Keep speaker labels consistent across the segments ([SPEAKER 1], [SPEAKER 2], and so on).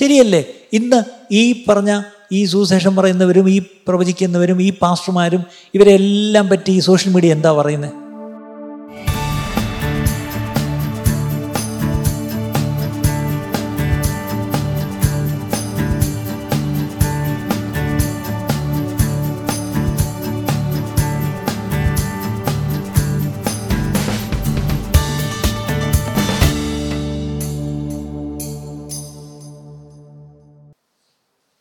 [SPEAKER 1] ശരിയല്ലേ ഇന്ന് ഈ പറഞ്ഞ ഈ സുശേഷം പറയുന്നവരും ഈ പ്രവചിക്കുന്നവരും ഈ പാസ്റ്റർമാരും ഇവരെല്ലാം പറ്റി ഈ സോഷ്യൽ മീഡിയ എന്താ പറയുന്നത്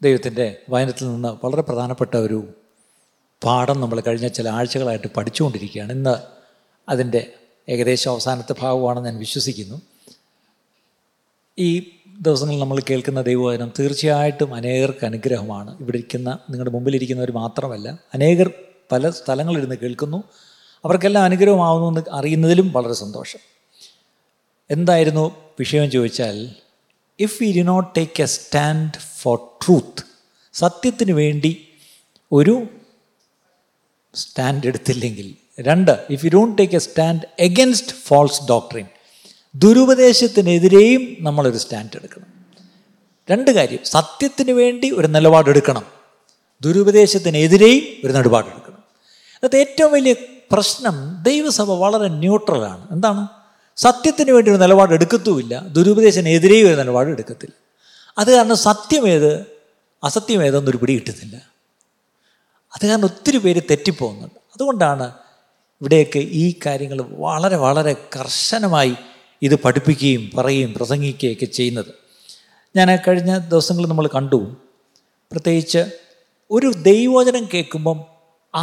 [SPEAKER 1] ദൈവത്തിൻ്റെ വചനത്തിൽ നിന്ന് വളരെ പ്രധാനപ്പെട്ട ഒരു പാഠം നമ്മൾ കഴിഞ്ഞ ചില ആഴ്ചകളായിട്ട് പഠിച്ചുകൊണ്ടിരിക്കുകയാണ് ഇന്ന് അതിൻ്റെ ഏകദേശം അവസാനത്തെ ഭാഗമാണെന്ന് ഞാൻ വിശ്വസിക്കുന്നു ഈ ദിവസങ്ങളിൽ നമ്മൾ കേൾക്കുന്ന ദൈവവചനം തീർച്ചയായിട്ടും അനേകർക്ക് അനുഗ്രഹമാണ് ഇവിടെ ഇരിക്കുന്ന നിങ്ങളുടെ മുമ്പിലിരിക്കുന്നവർ മാത്രമല്ല അനേകർ പല സ്ഥലങ്ങളിരുന്ന് കേൾക്കുന്നു അവർക്കെല്ലാം അനുഗ്രഹമാവുന്നു എന്ന് അറിയുന്നതിലും വളരെ സന്തോഷം എന്തായിരുന്നു വിഷയം ചോദിച്ചാൽ if we do not take a stand for truth സത്യത്തിന് വേണ്ടി ഒരു സ്റ്റാൻഡ് എടുത്തില്ലെങ്കിൽ രണ്ട് if you don't take a stand against false doctrine ദുരുപദേശത്തിനെതിരെയും നമ്മളൊരു സ്റ്റാൻഡ് എടുക്കണം രണ്ട് കാര്യം സത്യത്തിന് വേണ്ടി ഒരു നിലപാടെടുക്കണം ദുരുപദേശത്തിനെതിരെയും ഒരു നിലപാടെടുക്കണം അത് ഏറ്റവും വലിയ പ്രശ്നം ദൈവസഭ വളരെ ന്യൂട്രലാണ് എന്താണ് സത്യത്തിന് വേണ്ടി ഒരു നിലപാട് എടുക്കത്തുമില്ല ദുരുപദേശത്തിനെതിരെ ഒരു നിലപാട് എടുക്കത്തില്ല അത് കാരണം സത്യമേത് അസത്യമേതെന്നൊരു പിടി കിട്ടുന്നില്ല അത് കാരണം ഒത്തിരി പേര് തെറ്റിപ്പോകുന്നുണ്ട് അതുകൊണ്ടാണ് ഇവിടെയൊക്കെ ഈ കാര്യങ്ങൾ വളരെ വളരെ കർശനമായി ഇത് പഠിപ്പിക്കുകയും പറയുകയും പ്രസംഗിക്കുകയൊക്കെ ചെയ്യുന്നത് ഞാൻ കഴിഞ്ഞ ദിവസങ്ങളിൽ നമ്മൾ കണ്ടു പ്രത്യേകിച്ച് ഒരു ദൈവവചനം കേൾക്കുമ്പം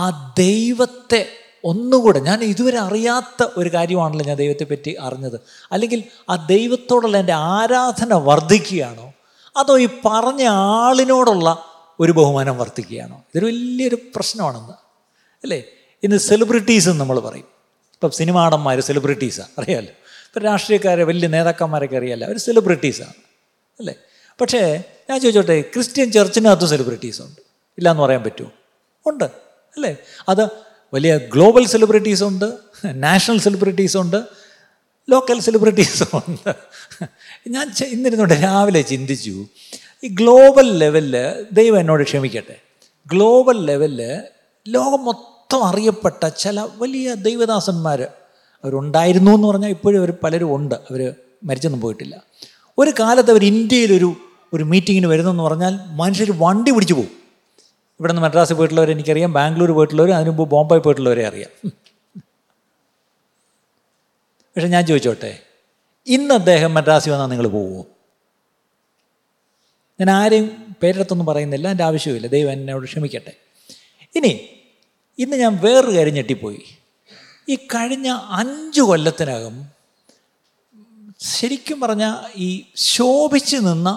[SPEAKER 1] ആ ദൈവത്തെ ഒന്നുകൂടെ ഞാൻ ഇതുവരെ അറിയാത്ത ഒരു കാര്യമാണല്ലോ ഞാൻ ദൈവത്തെപ്പറ്റി അറിഞ്ഞത് അല്ലെങ്കിൽ ആ ദൈവത്തോടുള്ള എൻ്റെ ആരാധന വർദ്ധിക്കുകയാണോ അതോ ഈ പറഞ്ഞ ആളിനോടുള്ള ഒരു ബഹുമാനം വർദ്ധിക്കുകയാണോ ഇതൊരു വലിയൊരു പ്രശ്നമാണെന്ന് അല്ലേ ഇന്ന് സെലിബ്രിറ്റീസ് എന്ന് നമ്മൾ പറയും ഇപ്പം സിനിമാടന്മാർ സെലിബ്രിറ്റീസാണ് അറിയാമല്ലോ ഇപ്പം രാഷ്ട്രീയക്കാരെ വലിയ നേതാക്കന്മാരൊക്കെ അറിയാമല്ലോ അവർ സെലിബ്രിറ്റീസാണ് അല്ലേ പക്ഷേ ഞാൻ ചോദിച്ചോട്ടെ ക്രിസ്ത്യൻ ചെർച്ചിനകത്തും സെലിബ്രിറ്റീസ് ഉണ്ട് ഇല്ലയെന്ന് പറയാൻ പറ്റുമോ ഉണ്ട് അല്ലേ അത് വലിയ ഗ്ലോബൽ സെലിബ്രിറ്റീസ് ഉണ്ട് നാഷണൽ സെലിബ്രിറ്റീസ് ഉണ്ട് ലോക്കൽ സെലിബ്രിറ്റീസും ഉണ്ട് ഞാൻ ഇന്നിരുന്നോട്ടെ രാവിലെ ചിന്തിച്ചു ഈ ഗ്ലോബൽ ലെവലിൽ ദൈവം എന്നോട് ക്ഷമിക്കട്ടെ ഗ്ലോബൽ ലെവലിൽ ലോകം മൊത്തം അറിയപ്പെട്ട ചില വലിയ ദൈവദാസന്മാർ അവരുണ്ടായിരുന്നു എന്ന് പറഞ്ഞാൽ ഇപ്പോഴും അവർ പലരും ഉണ്ട് അവർ മരിച്ചൊന്നും പോയിട്ടില്ല ഒരു കാലത്ത് അവർ ഇന്ത്യയിലൊരു ഒരു മീറ്റിങ്ങിന് വരുന്നെന്ന് പറഞ്ഞാൽ മനുഷ്യർ വണ്ടി പിടിച്ചു പോകും ഇവിടുന്ന് മദ്രാസ് മദ്രാസിൽ പോയിട്ടുള്ളവർ എനിക്കറിയാം ബാംഗ്ലൂർ പോയിട്ടുള്ളവർ അതിന് മുമ്പ് ബോംബെ പോയിട്ടുള്ളവരെ അറിയാം പക്ഷെ ഞാൻ ചോദിച്ചോട്ടെ ഇന്ന് അദ്ദേഹം മദ്രാസിൽ വന്നാൽ നിങ്ങൾ പോവുമോ ഞാൻ ആരെയും പേരെടുത്തൊന്നും പറയുന്നില്ല എൻ്റെ ആവശ്യമില്ല ദൈവം എന്നോട് ക്ഷമിക്കട്ടെ ഇനി ഇന്ന് ഞാൻ വേറൊരു കാര്യം ഞെട്ടിപ്പോയി ഈ കഴിഞ്ഞ അഞ്ച് കൊല്ലത്തിനകം ശരിക്കും പറഞ്ഞാൽ ഈ ശോഭിച്ച് നിന്ന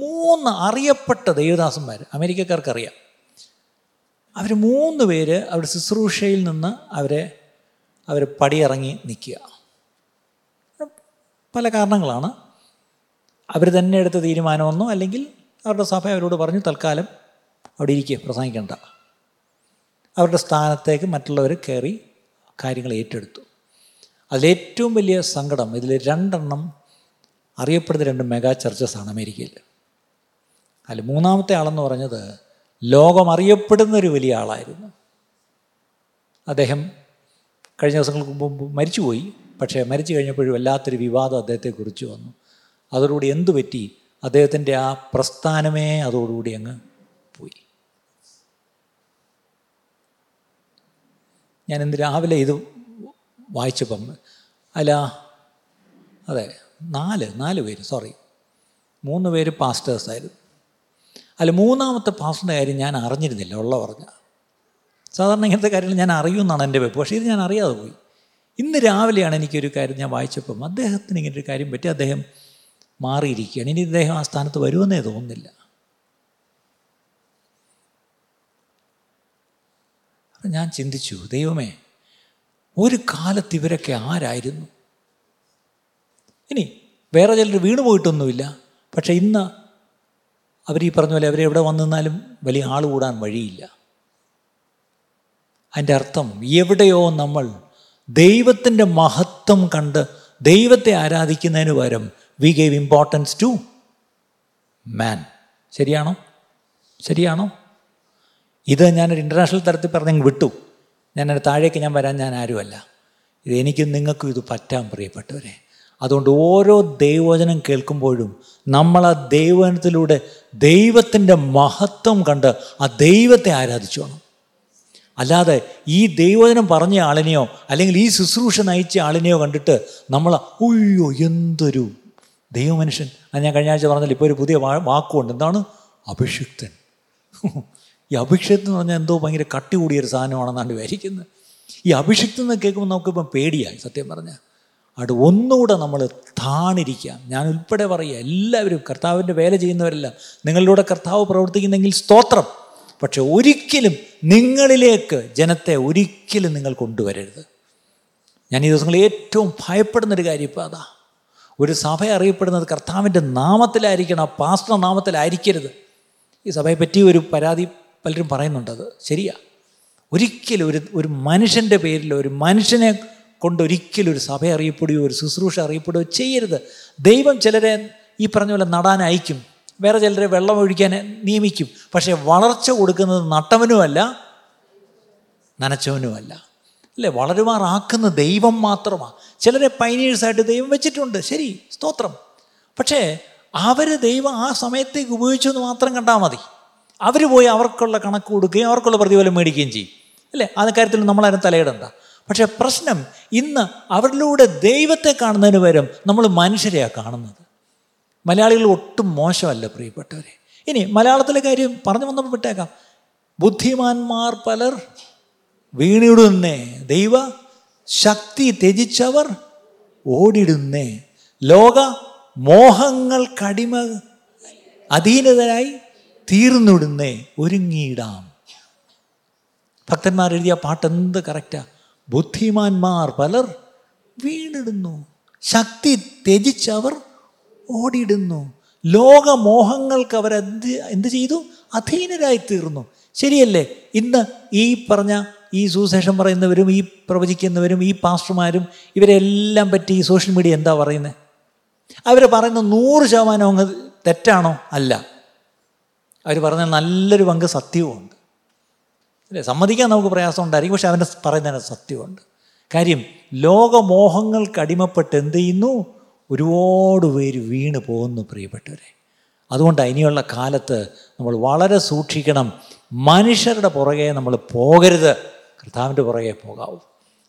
[SPEAKER 1] മൂന്ന് അറിയപ്പെട്ട ദേവദാസന്മാർ അമേരിക്കക്കാർക്കറിയാം അവർ മൂന്ന് പേര് അവരുടെ ശുശ്രൂഷയിൽ നിന്ന് അവരെ അവർ പടിയിറങ്ങി നിൽക്കുക പല കാരണങ്ങളാണ് അവർ തന്നെ എടുത്ത തീരുമാനമൊന്നോ അല്ലെങ്കിൽ അവരുടെ സഭ അവരോട് പറഞ്ഞു തൽക്കാലം അവിടെ ഇരിക്കുക പ്രസംഗിക്കേണ്ട അവരുടെ സ്ഥാനത്തേക്ക് മറ്റുള്ളവർ കയറി കാര്യങ്ങൾ ഏറ്റെടുത്തു അതിലേറ്റവും വലിയ സങ്കടം ഇതിൽ രണ്ടെണ്ണം അറിയപ്പെടുന്ന രണ്ട് മെഗാ ചർച്ചസാണ് അമേരിക്കയിൽ അല്ല മൂന്നാമത്തെ ആളെന്ന് പറഞ്ഞത് ലോകമറിയപ്പെടുന്ന ഒരു വലിയ ആളായിരുന്നു അദ്ദേഹം കഴിഞ്ഞ ദിവസങ്ങൾക്ക് മുമ്പ് മരിച്ചുപോയി പക്ഷേ മരിച്ചു കഴിഞ്ഞപ്പോഴും വല്ലാത്തൊരു വിവാദം അദ്ദേഹത്തെക്കുറിച്ച് വന്നു അതോടുകൂടി എന്തു പറ്റി അദ്ദേഹത്തിൻ്റെ ആ പ്രസ്ഥാനമേ അതോടുകൂടി അങ്ങ് പോയി ഞാൻ ഇന്ന് രാവിലെ ഇത് വായിച്ചപ്പം അല്ല അതെ നാല് നാല് പേര് സോറി മൂന്ന് പേര് പാസ്റ്റേഴ്സായിരുന്നു അല്ല മൂന്നാമത്തെ പാസ്സിൻ്റെ കാര്യം ഞാൻ അറിഞ്ഞിരുന്നില്ല ഉള്ള പറഞ്ഞ സാധാരണ ഇങ്ങനത്തെ കാര്യങ്ങൾ ഞാൻ അറിയുമെന്നാണ് എൻ്റെ വെപ്പ് പക്ഷേ ഇത് ഞാൻ അറിയാതെ പോയി ഇന്ന് രാവിലെയാണ് എനിക്കൊരു കാര്യം ഞാൻ വായിച്ചപ്പം അദ്ദേഹത്തിന് ഇങ്ങനെ ഒരു കാര്യം പറ്റി അദ്ദേഹം മാറിയിരിക്കുകയാണ് ഇനി ഇദ്ദേഹം ആ സ്ഥാനത്ത് വരുമെന്നേ തോന്നുന്നില്ല ഞാൻ ചിന്തിച്ചു ദൈവമേ ഒരു കാലത്ത് ഇവരൊക്കെ ആരായിരുന്നു ഇനി വേറെ ചിലർ വീണു പോയിട്ടൊന്നുമില്ല പക്ഷേ ഇന്ന് അവർ ഈ പറഞ്ഞ പോലെ അവരെവിടെ വന്നിരുന്നാലും വലിയ ആൾ കൂടാൻ വഴിയില്ല അതിൻ്റെ അർത്ഥം എവിടെയോ നമ്മൾ ദൈവത്തിൻ്റെ മഹത്വം കണ്ട് ദൈവത്തെ ആരാധിക്കുന്നതിന് പകരം we gave importance to man ശരിയാണോ ശരിയാണോ ഇത് ഞാനൊരു ഇൻ്റർനാഷണൽ തലത്തിൽ പറഞ്ഞെങ്കിൽ വിട്ടു ഞാൻ താഴേക്ക് ഞാൻ വരാൻ ഞാൻ ആരുമല്ല ഇത് എനിക്കും നിങ്ങൾക്കും ഇത് പറ്റാൻ പ്രിയപ്പെട്ടവരെ അതുകൊണ്ട് ഓരോ ദൈവവചനം കേൾക്കുമ്പോഴും നമ്മൾ ആ ദൈവചനത്തിലൂടെ ദൈവത്തിൻ്റെ മഹത്വം കണ്ട് ആ ദൈവത്തെ ആരാധിച്ചു വേണം അല്ലാതെ ഈ ദൈവവചനം പറഞ്ഞ ആളിനെയോ അല്ലെങ്കിൽ ഈ ശുശ്രൂഷ നയിച്ച ആളിനെയോ കണ്ടിട്ട് നമ്മൾ അയ്യോ എന്തൊരു ദൈവമനുഷ്യൻ അത് ഞാൻ കഴിഞ്ഞ ആഴ്ച പറഞ്ഞില്ല ഇപ്പോൾ ഒരു പുതിയ വാക്കുണ്ട് എന്താണ് അഭിഷിക്തൻ ഈ അഭിഷിക്തം എന്ന് പറഞ്ഞാൽ എന്തോ ഭയങ്കര കട്ടി കൂടിയൊരു സാധനമാണെന്നാണ് വിചാരിക്കുന്നത് ഈ അഭിഷിക്തം എന്ന് കേൾക്കുമ്പോൾ നമുക്കിപ്പം പേടിയായി സത്യം പറഞ്ഞാൽ അത് ഒന്നുകൂടെ നമ്മൾ താണിരിക്കാം ഞാൻ ഉൾപ്പെടെ പറയുക എല്ലാവരും കർത്താവിൻ്റെ വേല ചെയ്യുന്നവരെല്ലാം നിങ്ങളിലൂടെ കർത്താവ് പ്രവർത്തിക്കുന്നെങ്കിൽ സ്തോത്രം പക്ഷെ ഒരിക്കലും നിങ്ങളിലേക്ക് ജനത്തെ ഒരിക്കലും നിങ്ങൾ കൊണ്ടുവരരുത് ഞാൻ ഈ ദിവസങ്ങളിൽ ഏറ്റവും ഭയപ്പെടുന്നൊരു കാര്യം ഇപ്പോൾ അതാ ഒരു സഭ അറിയപ്പെടുന്നത് കർത്താവിൻ്റെ നാമത്തിലായിരിക്കണം പാസ്റ്റർ നാമത്തിലായിരിക്കരുത് ഈ സഭയെ പറ്റി ഒരു പരാതി പലരും പറയുന്നുണ്ടത് ശരിയാ ഒരിക്കലും ഒരു ഒരു മനുഷ്യൻ്റെ പേരിൽ ഒരു മനുഷ്യനെ കൊണ്ടൊരിക്കലും ഒരു സഭ അറിയപ്പെടുകയോ ഒരു ശുശ്രൂഷ അറിയപ്പെടുകയോ ചെയ്യരുത് ദൈവം ചിലരെ ഈ പറഞ്ഞ പോലെ നടാൻ അയക്കും വേറെ ചിലരെ വെള്ളം ഒഴിക്കാൻ നിയമിക്കും പക്ഷേ വളർച്ച കൊടുക്കുന്നത് നട്ടവനുമല്ല നനച്ചവനുമല്ല അല്ലേ വളരുമാറാക്കുന്ന ദൈവം മാത്രമാണ് ചിലരെ പൈനേഴ്സായിട്ട് ദൈവം വെച്ചിട്ടുണ്ട് ശരി സ്തോത്രം പക്ഷേ അവർ ദൈവം ആ സമയത്തേക്ക് ഉപയോഗിച്ചു എന്ന് മാത്രം കണ്ടാൽ മതി അവർ പോയി അവർക്കുള്ള കണക്ക് കൊടുക്കുകയും അവർക്കുള്ള പ്രതിഫലം മേടിക്കുകയും ചെയ്യും അല്ലേ ആ കാര്യത്തിൽ നമ്മളാരും തലയിടണ്ട പക്ഷേ പ്രശ്നം ഇന്ന് അവരിലൂടെ ദൈവത്തെ കാണുന്നതിന് പകരം നമ്മൾ മനുഷ്യരെയാണ് കാണുന്നത് മലയാളികൾ ഒട്ടും മോശമല്ല പ്രിയപ്പെട്ടവരെ ഇനി മലയാളത്തിലെ കാര്യം പറഞ്ഞു വന്നപ്പോൾ വിട്ടേക്കാം ബുദ്ധിമാന്മാർ പലർ വീണിടുന്നേ ദൈവ ശക്തി ത്യജിച്ചവർ ഓടിടുന്നേ ലോക മോഹങ്ങൾ കടിമ അധീനതരായി തീർന്നിടുന്നേ ഒരുങ്ങിയിടാം എഴുതിയ പാട്ട് എന്ത് കറക്റ്റാ ബുദ്ധിമാന്മാർ പലർ വീണിടുന്നു ശക്തി ത്യജിച്ചവർ ഓടിയിടുന്നു ലോകമോഹങ്ങൾക്ക് അവർ എന്ത് ചെയ്തു അധീനരായി തീർന്നു ശരിയല്ലേ ഇന്ന് ഈ പറഞ്ഞ ഈ സുശേഷം പറയുന്നവരും ഈ പ്രവചിക്കുന്നവരും ഈ പാസ്റ്റർമാരും ഇവരെല്ലാം പറ്റി ഈ സോഷ്യൽ മീഡിയ എന്താ പറയുന്നത് അവർ പറയുന്ന നൂറ് ശതമാനം അങ്ങ് തെറ്റാണോ അല്ല അവർ പറഞ്ഞ നല്ലൊരു പങ്ക് ഉണ്ട് അല്ലേ സമ്മതിക്കാൻ നമുക്ക് പ്രയാസമുണ്ടായിരിക്കും പക്ഷെ അവൻ്റെ പറയുന്നതിന് സത്യമുണ്ട് കാര്യം ലോകമോഹങ്ങൾക്ക് അടിമപ്പെട്ട് എന്ത് ചെയ്യുന്നു ഒരുപാട് പേര് വീണ് പോകുന്നു പ്രിയപ്പെട്ടവരെ അതുകൊണ്ട് ഇനിയുള്ള കാലത്ത് നമ്മൾ വളരെ സൂക്ഷിക്കണം മനുഷ്യരുടെ പുറകെ നമ്മൾ പോകരുത് കർത്താവിൻ്റെ പുറകെ പോകാവൂ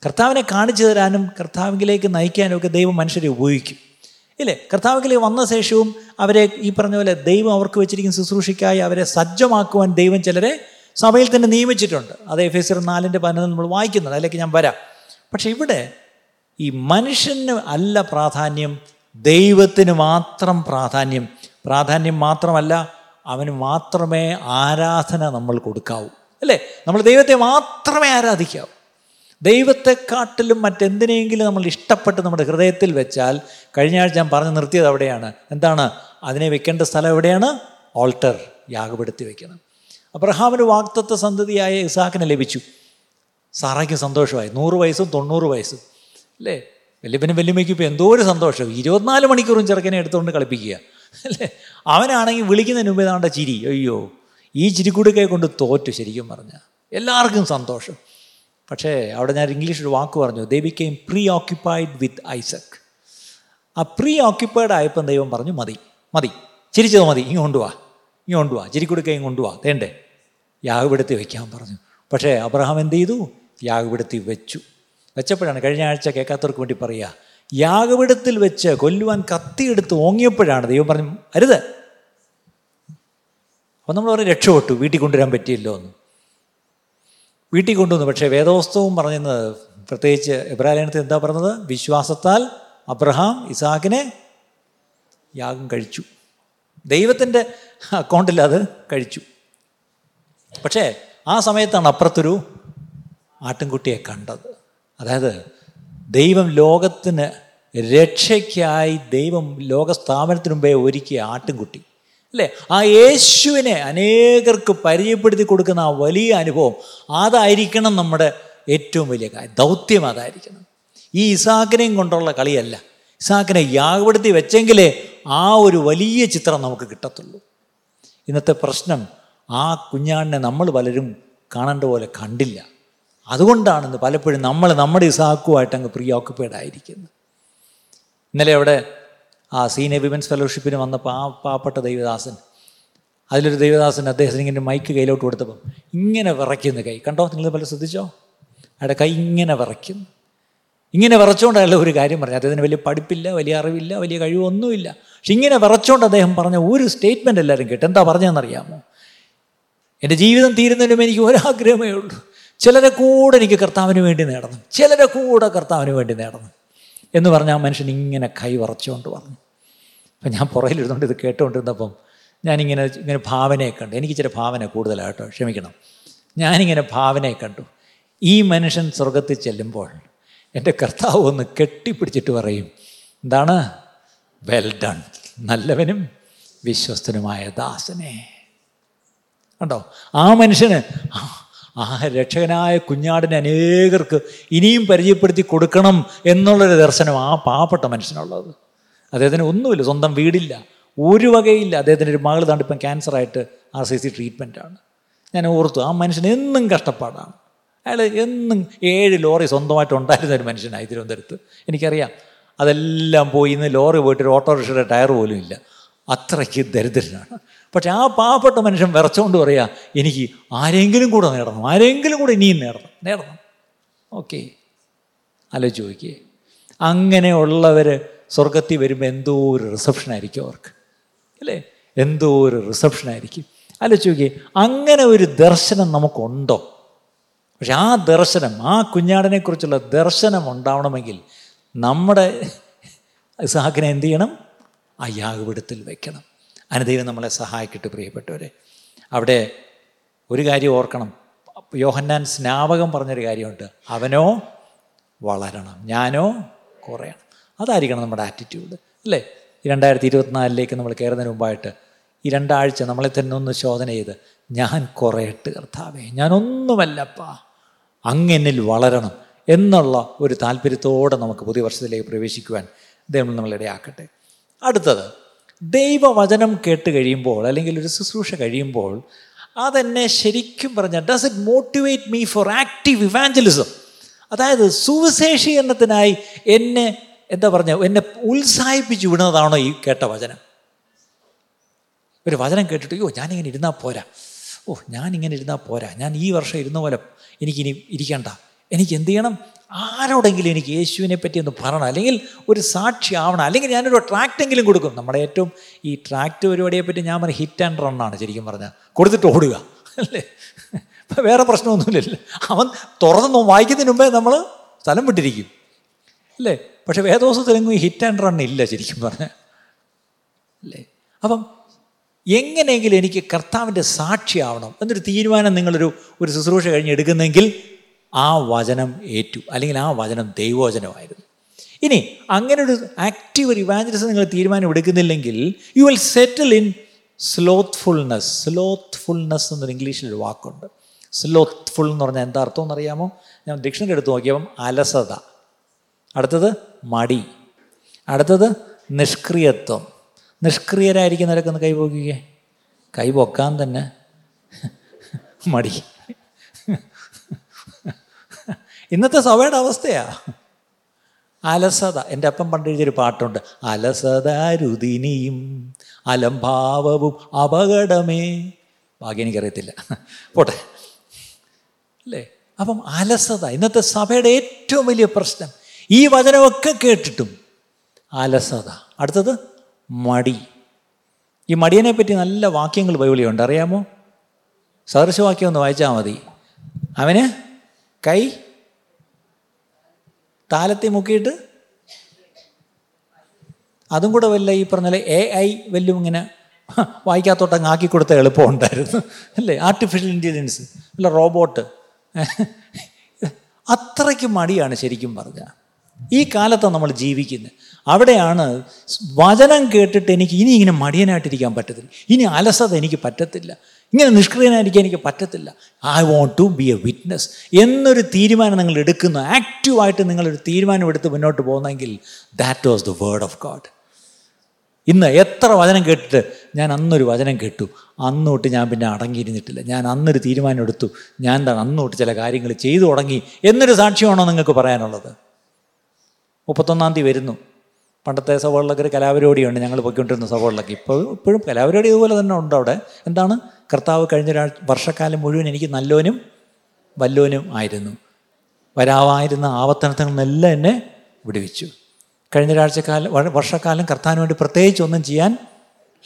[SPEAKER 1] കർത്താവിനെ കാണിച്ചു തരാനും കർത്താവിലേക്ക് നയിക്കാനും ഒക്കെ ദൈവം മനുഷ്യരെ ഉപയോഗിക്കും ഇല്ലേ കർത്താവിലേക്ക് വന്ന ശേഷവും അവരെ ഈ പറഞ്ഞ പോലെ ദൈവം അവർക്ക് വെച്ചിരിക്കുന്ന ശുശ്രൂഷയ്ക്കായി അവരെ സജ്ജമാക്കുവാൻ ദൈവം ചിലരെ സഭയിൽ തന്നെ നിയമിച്ചിട്ടുണ്ട് അത് എഫ് എസ് നാലിൻ്റെ പതിനൊന്ന് നമ്മൾ വായിക്കുന്നുണ്ട് അതിലേക്ക് ഞാൻ വരാം പക്ഷേ ഇവിടെ ഈ മനുഷ്യന് അല്ല പ്രാധാന്യം ദൈവത്തിന് മാത്രം പ്രാധാന്യം പ്രാധാന്യം മാത്രമല്ല അവന് മാത്രമേ ആരാധന നമ്മൾ കൊടുക്കാവൂ അല്ലേ നമ്മൾ ദൈവത്തെ മാത്രമേ ആരാധിക്കാവൂ ദൈവത്തെക്കാട്ടിലും മറ്റെന്തിനെങ്കിലും നമ്മൾ ഇഷ്ടപ്പെട്ട് നമ്മുടെ ഹൃദയത്തിൽ വെച്ചാൽ കഴിഞ്ഞ ആഴ്ച ഞാൻ പറഞ്ഞു നിർത്തിയത് അവിടെയാണ് എന്താണ് അതിനെ വെക്കേണ്ട സ്ഥലം എവിടെയാണ് ഓൾട്ടർ യാഗപ്പെടുത്തി വെക്കണം അബ്രഹാമിൻ്റെ വാക്തത്വ സന്തതിയായ ഇസാക്കിന് ലഭിച്ചു സാറയ്ക്ക് സന്തോഷമായി നൂറ് വയസ്സും തൊണ്ണൂറ് വയസ്സും അല്ലേ വല്യപ്പനും വല്യമ്മയ്ക്കും ഇപ്പോൾ എന്തോ ഒരു സന്തോഷം ഇരുപത്തിനാല് മണിക്കൂറും ചെറുക്കനെ എടുത്തുകൊണ്ട് കളിപ്പിക്കുക അല്ലേ അവനാണെങ്കിൽ വിളിക്കുന്നതിന് മുമ്പേ നാണ്ട ചിരി അയ്യോ ഈ ചിരിക്കുടുക്കെ കൊണ്ട് തോറ്റു ശരിക്കും പറഞ്ഞാൽ എല്ലാവർക്കും സന്തോഷം പക്ഷേ അവിടെ ഞാൻ ഇംഗ്ലീഷ് ഒരു വാക്ക് പറഞ്ഞു they became preoccupied with Isaac ആ പ്രീ ഓക്യുപ്പൈഡ് ആയപ്പം ദൈവം പറഞ്ഞു മതി മതി ചിരിച്ചത് മതി ഇങ്ങ് വാ ഇങ്ങ് വാ ചിരിക്കുടുക്കെ ഇങ്ങ് കൊണ്ടുവാ തേണ്ടേ യാഗപെടുത്തി വയ്ക്കാൻ പറഞ്ഞു പക്ഷേ അബ്രഹാം എന്ത് ചെയ്തു യാഗപെടുത്തി വെച്ചു വെച്ചപ്പോഴാണ് കഴിഞ്ഞ ആഴ്ച കേൾക്കാത്തവർക്ക് വേണ്ടി പറയുക യാഗപിടത്തിൽ വെച്ച് കൊല്ലുവാൻ കത്തിയെടുത്ത് ഓങ്ങിയപ്പോഴാണ് ദൈവം പറഞ്ഞു അരുത് അപ്പോൾ നമ്മൾ പറഞ്ഞ് രക്ഷപ്പെട്ടു വീട്ടിൽ കൊണ്ടുവരാൻ പറ്റിയല്ലോ എന്ന് വീട്ടിൽ കൊണ്ടുവന്നു പക്ഷേ വേദോസ്തവും പറഞ്ഞത് പ്രത്യേകിച്ച് എബ്രാലയണത്തിൽ എന്താ പറഞ്ഞത് വിശ്വാസത്താൽ അബ്രഹാം ഇസാഖിനെ യാഗം കഴിച്ചു ദൈവത്തിൻ്റെ അക്കൗണ്ടിൽ അത് കഴിച്ചു പക്ഷേ ആ സമയത്താണ് അപ്പുറത്തൊരു ആട്ടിൻകുട്ടിയെ കണ്ടത് അതായത് ദൈവം ലോകത്തിന് രക്ഷയ്ക്കായി ദൈവം ലോകസ്ഥാപനത്തിന് മുമ്പേ ഒരുക്കിയ ആട്ടിൻകുട്ടി അല്ലേ ആ യേശുവിനെ അനേകർക്ക് പരിചയപ്പെടുത്തി കൊടുക്കുന്ന ആ വലിയ അനുഭവം അതായിരിക്കണം നമ്മുടെ ഏറ്റവും വലിയ കാര്യം ദൗത്യം അതായിരിക്കണം ഈ ഇസാക്കിനെയും കൊണ്ടുള്ള കളിയല്ല ഇസാക്കിനെ യാഗപ്പെടുത്തി വെച്ചെങ്കിലേ ആ ഒരു വലിയ ചിത്രം നമുക്ക് കിട്ടത്തുള്ളൂ ഇന്നത്തെ പ്രശ്നം ആ കുഞ്ഞാടിനെ നമ്മൾ പലരും കാണേണ്ട പോലെ കണ്ടില്ല അതുകൊണ്ടാണെന്ന് പലപ്പോഴും നമ്മൾ നമ്മുടെ ഇസാക്കുമായിട്ട് അങ്ങ് പ്രീ ഓക്കുപ്പൈഡ് ആയിരിക്കുന്നത് ഇന്നലെ അവിടെ ആ സീനിയർ വിമൻസ് ഫെലോഷിപ്പിന് വന്നപ്പോൾ ആ പാവപ്പെട്ട ദൈവദാസൻ അതിലൊരു ദൈവദാസൻ അദ്ദേഹത്തിന് ഇങ്ങനെ മൈക്ക് കയ്യിലോട്ട് കൊടുത്തപ്പം ഇങ്ങനെ വിറയ്ക്കുന്ന കൈ കണ്ടോ നിങ്ങൾ പല ശ്രദ്ധിച്ചോ അയാളുടെ കൈ ഇങ്ങനെ വിറയ്ക്കുന്നു ഇങ്ങനെ വിറച്ചുകൊണ്ടല്ല ഒരു കാര്യം പറഞ്ഞു അദ്ദേഹത്തിന് വലിയ പഠിപ്പില്ല വലിയ അറിവില്ല വലിയ കഴിവൊന്നുമില്ല പക്ഷെ ഇങ്ങനെ വിറച്ചുകൊണ്ട് അദ്ദേഹം പറഞ്ഞ ഒരു സ്റ്റേറ്റ്മെൻ്റ് എല്ലാവരും കേട്ടു എന്താ പറഞ്ഞതെന്നറിയാമോ എൻ്റെ ജീവിതം തീരുന്നതിനും എനിക്ക് ഒരാഗ്രഹമേ ഉള്ളൂ ചിലരെ കൂടെ എനിക്ക് കർത്താവിന് വേണ്ടി നേടണം ചിലരെ കൂടെ കർത്താവിന് വേണ്ടി നേടണം എന്ന് പറഞ്ഞാൽ മനുഷ്യൻ ഇങ്ങനെ കൈ വറച്ചുകൊണ്ട് പറഞ്ഞു അപ്പം ഞാൻ പുറകിലിരുന്നുകൊണ്ട് ഇത് കേട്ടുകൊണ്ടിരുന്നപ്പം ഞാനിങ്ങനെ ഇങ്ങനെ ഭാവനയെ കണ്ടു എനിക്ക് ചില ഭാവന കൂടുതലായിട്ടോ ക്ഷമിക്കണം ഞാനിങ്ങനെ ഭാവനയെ കണ്ടു ഈ മനുഷ്യൻ സ്വർഗത്തിൽ ചെല്ലുമ്പോൾ എൻ്റെ കർത്താവ് ഒന്ന് കെട്ടിപ്പിടിച്ചിട്ട് പറയും എന്താണ് വെൽ ഡൺ നല്ലവനും വിശ്വസ്തനുമായ ദാസനെ കണ്ടോ ആ മനുഷ്യന് ആ രക്ഷകനായ കുഞ്ഞാടിനെ അനേകർക്ക് ഇനിയും പരിചയപ്പെടുത്തി കൊടുക്കണം എന്നുള്ളൊരു ദർശനം ആ പാവപ്പെട്ട മനുഷ്യനുള്ളത് അദ്ദേഹത്തിന് ഒന്നുമില്ല സ്വന്തം വീടില്ല ഒരു വകയില്ല അദ്ദേഹത്തിൻ്റെ ഒരു മകൾ താണ്ട് ക്യാൻസറായിട്ട് ആർ സി സി ട്രീറ്റ്മെൻറ്റാണ് ഞാൻ ഓർത്തു ആ മനുഷ്യൻ എന്നും കഷ്ടപ്പാടാണ് അയാൾ എന്നും ഏഴ് ലോറി സ്വന്തമായിട്ട് ഉണ്ടായിരുന്ന ഒരു മനുഷ്യനായി തിരുവനന്തപുരത്ത് എനിക്കറിയാം അതെല്ലാം പോയി ഇന്ന് ലോറി പോയിട്ട് ഒരു ഓട്ടോറിക്ഷയുടെ ടയർ പോലും ഇല്ല അത്രയ്ക്ക് ദരിദ്രനാണ് പക്ഷെ ആ പാവപ്പെട്ട മനുഷ്യൻ വിറച്ചുകൊണ്ട് പറയുക എനിക്ക് ആരെങ്കിലും കൂടെ നേടണം ആരെങ്കിലും കൂടെ ഇനിയും നേടണം നേടണം ഓക്കെ ആലോചിച്ച് നോക്കിയേ അങ്ങനെയുള്ളവർ സ്വർഗത്തിൽ വരുമ്പോൾ എന്തോ ഒരു റിസപ്ഷൻ ആയിരിക്കും അവർക്ക് അല്ലേ എന്തോ ഒരു റിസപ്ഷൻ ആയിരിക്കും ആലോചിച്ച് നോക്കിയേ അങ്ങനെ ഒരു ദർശനം നമുക്കുണ്ടോ പക്ഷെ ആ ദർശനം ആ കുഞ്ഞാടിനെക്കുറിച്ചുള്ള ദർശനം ഉണ്ടാവണമെങ്കിൽ നമ്മുടെ സാഹിനെ എന്ത് ചെയ്യണം ആ യാഗപീഠത്തിൽ വയ്ക്കണം അനുദൈവം നമ്മളെ സഹായിക്കട്ടെ പ്രിയപ്പെട്ടവരെ അവിടെ ഒരു കാര്യം ഓർക്കണം യോഹന്നാൻ സ്നാപകം പറഞ്ഞൊരു കാര്യമുണ്ട് അവനോ വളരണം ഞാനോ കുറയണം അതായിരിക്കണം നമ്മുടെ ആറ്റിറ്റ്യൂഡ് അല്ലേ രണ്ടായിരത്തി ഇരുപത്തിനാലിലേക്ക് നമ്മൾ കയറുന്നതിന് മുമ്പായിട്ട് ഈ രണ്ടാഴ്ച നമ്മളെ തന്നെ ഒന്ന് ശോധന ചെയ്ത് ഞാൻ കുറയട്ട് കർത്താവേ ഞാനൊന്നുമല്ലപ്പാ അങ്ങനിൽ വളരണം എന്നുള്ള ഒരു താല്പര്യത്തോടെ നമുക്ക് പുതിയ വർഷത്തിലേക്ക് പ്രവേശിക്കുവാൻ ദൈവം നമ്മളിടയാക്കട്ടെ അടുത്തത് ദൈവവചനം കേട്ട് കഴിയുമ്പോൾ അല്ലെങ്കിൽ ഒരു ശുശ്രൂഷ കഴിയുമ്പോൾ അതെന്നെ ശരിക്കും പറഞ്ഞാൽ does it motivate me for active evangelism അതായത് സുവിശേഷീകരണത്തിനായി എന്നെ എന്താ പറഞ്ഞ എന്നെ ഉത്സാഹിപ്പിച്ചു വിടുന്നതാണോ ഈ കേട്ട വചനം ഒരു വചനം കേട്ടിട്ട് അയ്യോ ഞാനിങ്ങനെ ഇരുന്നാൽ പോരാ ഓ ഞാനിങ്ങനെ ഇരുന്നാൽ പോരാ ഞാൻ ഈ വർഷം ഇരുന്ന പോലെ എനിക്കിനി ഇരിക്കണ്ട എനിക്ക് എന്ത് ചെയ്യണം ആരോടെങ്കിലും എനിക്ക് യേശുവിനെ പറ്റി ഒന്ന് പറയണം അല്ലെങ്കിൽ ഒരു സാക്ഷി ആവണം അല്ലെങ്കിൽ ഞാനൊരു ട്രാക്റ്റെങ്കിലും കൊടുക്കും നമ്മുടെ ഏറ്റവും ഈ ട്രാക്റ്റ് പറ്റി ഞാൻ പറഞ്ഞ ഹിറ്റ് ആൻഡ് റണ്ണാണ് ശരിക്കും പറഞ്ഞാൽ കൊടുത്തിട്ട് ഓടുക അല്ലേ ഇപ്പം വേറെ പ്രശ്നമൊന്നുമില്ലല്ലോ അവൻ തുറന്നു വായിക്കുന്നതിന് മുമ്പേ നമ്മൾ സ്ഥലം വിട്ടിരിക്കും അല്ലേ പക്ഷെ വേദോസത്തിലെങ്ങും ഹിറ്റ് ആൻഡ് റൺ ഇല്ല ശരിക്കും പറഞ്ഞ അല്ലേ അപ്പം എങ്ങനെയെങ്കിലും എനിക്ക് കർത്താവിൻ്റെ സാക്ഷിയാവണം എന്നൊരു തീരുമാനം നിങ്ങളൊരു ഒരു ശുശ്രൂഷ കഴിഞ്ഞ് എടുക്കുന്നെങ്കിൽ ആ വചനം ഏറ്റു അല്ലെങ്കിൽ ആ വചനം ദൈവവചനമായിരുന്നു ഇനി അങ്ങനെ ഒരു ആക്റ്റീവ് ഒരു ഇവാഞ്ചലിസം നിങ്ങൾ തീരുമാനം എടുക്കുന്നില്ലെങ്കിൽ you will settle in slothfulness slothfulness എന്നൊരു ഇംഗ്ലീഷിലൊരു വാക്കുണ്ട് സ്ലോത്ത്ഫുൾ എന്ന് പറഞ്ഞാൽ എന്താ അർത്ഥം എന്നറിയാമോ ഞാൻ ഡിക്ഷണറി എടുത്ത് നോക്കിയപ്പം അലസത അടുത്തത് മടി അടുത്തത് നിഷ്ക്രിയത്വം നിഷ്ക്രിയരായിരിക്കുന്നവരൊക്കെ ഒന്ന് കൈപോക്കിക്കേ കൈ പൊക്കാൻ തന്നെ മടി ഇന്നത്തെ സഭയുടെ അവസ്ഥയാ അലസത എൻ്റെ അപ്പം പണ്ട് എഴുതിയൊരു പാട്ടുണ്ട് അലസത രുദിനിയും അലംഭാവവും അപകടമേ ഭാഗ്യം എനിക്കറിയത്തില്ല പോട്ടെ അല്ലേ അപ്പം അലസത ഇന്നത്തെ സഭയുടെ ഏറ്റവും വലിയ പ്രശ്നം ഈ വചനമൊക്കെ കേട്ടിട്ടും അലസത അടുത്തത് മടി ഈ മടിയനെ പറ്റി നല്ല വാക്യങ്ങൾ ബൈബിളിയുണ്ട് അറിയാമോ സദൃശവാക്യം ഒന്ന് വായിച്ചാൽ മതി അവന് കൈ താലത്തി മുക്കിയിട്ട് അതും കൂടെ വല്ല ഈ പറഞ്ഞ എ ഐ വല്ലും ഇങ്ങനെ വായിക്കാത്തോട്ട് അങ്ങ് ആക്കി കൊടുത്ത എളുപ്പമുണ്ടായിരുന്നു അല്ലേ ആർട്ടിഫിഷ്യൽ ഇൻ്റലിജൻസ് അല്ല റോബോട്ട് അത്രയ്ക്ക് മടിയാണ് ശരിക്കും പറഞ്ഞ ഈ കാലത്താണ് നമ്മൾ ജീവിക്കുന്നത് അവിടെയാണ് വചനം കേട്ടിട്ട് എനിക്ക് ഇനി ഇങ്ങനെ മടിയനായിട്ടിരിക്കാൻ പറ്റത്തില്ല ഇനി അലസത എനിക്ക് പറ്റത്തില്ല ഇങ്ങനെ നിഷ്ക്രിയനായിരിക്കാൻ എനിക്ക് പറ്റത്തില്ല I want to be a witness എന്നൊരു തീരുമാനം നിങ്ങൾ എടുക്കുന്നു ആക്റ്റീവായിട്ട് നിങ്ങളൊരു തീരുമാനം എടുത്ത് മുന്നോട്ട് പോകുന്നെങ്കിൽ that was the word of God ഇന്ന് എത്ര വചനം കേട്ടിട്ട് ഞാൻ അന്നൊരു വചനം കേട്ടു അന്നോട്ട് ഞാൻ പിന്നെ അടങ്ങിയിരുന്നിട്ടില്ല ഞാൻ അന്നൊരു തീരുമാനം എടുത്തു ഞാൻ എന്താണ് അന്നോട്ട് ചില കാര്യങ്ങൾ ചെയ്തു തുടങ്ങി എന്നൊരു സാക്ഷ്യമാണോ നിങ്ങൾക്ക് പറയാനുള്ളത് മുപ്പത്തൊന്നാം തീയതി വരുന്നു പണ്ടത്തെ സവോളിലൊക്കെ ഒരു കലാപരിപാടിയുണ്ട് ഞങ്ങൾ പോയിക്കൊണ്ടിരുന്ന സവോളിലൊക്കെ ഇപ്പോൾ ഇപ്പോഴും കലാപരിപാടി ഇതുപോലെ തന്നെ ഉണ്ട് അവിടെ എന്താണ് കർത്താവ് കഴിഞ്ഞ ഒരാ വർഷക്കാലം മുഴുവൻ എനിക്ക് നല്ലവനും വല്ലോനും ആയിരുന്നു വരാവായിരുന്ന ആവർത്തനത്തിൽ നിന്നെല്ലാം എന്നെ വിടുവിച്ചു കഴിഞ്ഞ ഒരാഴ്ചക്കാലം വർഷക്കാലം കർത്താവിന് വേണ്ടി പ്രത്യേകിച്ച് ഒന്നും ചെയ്യാൻ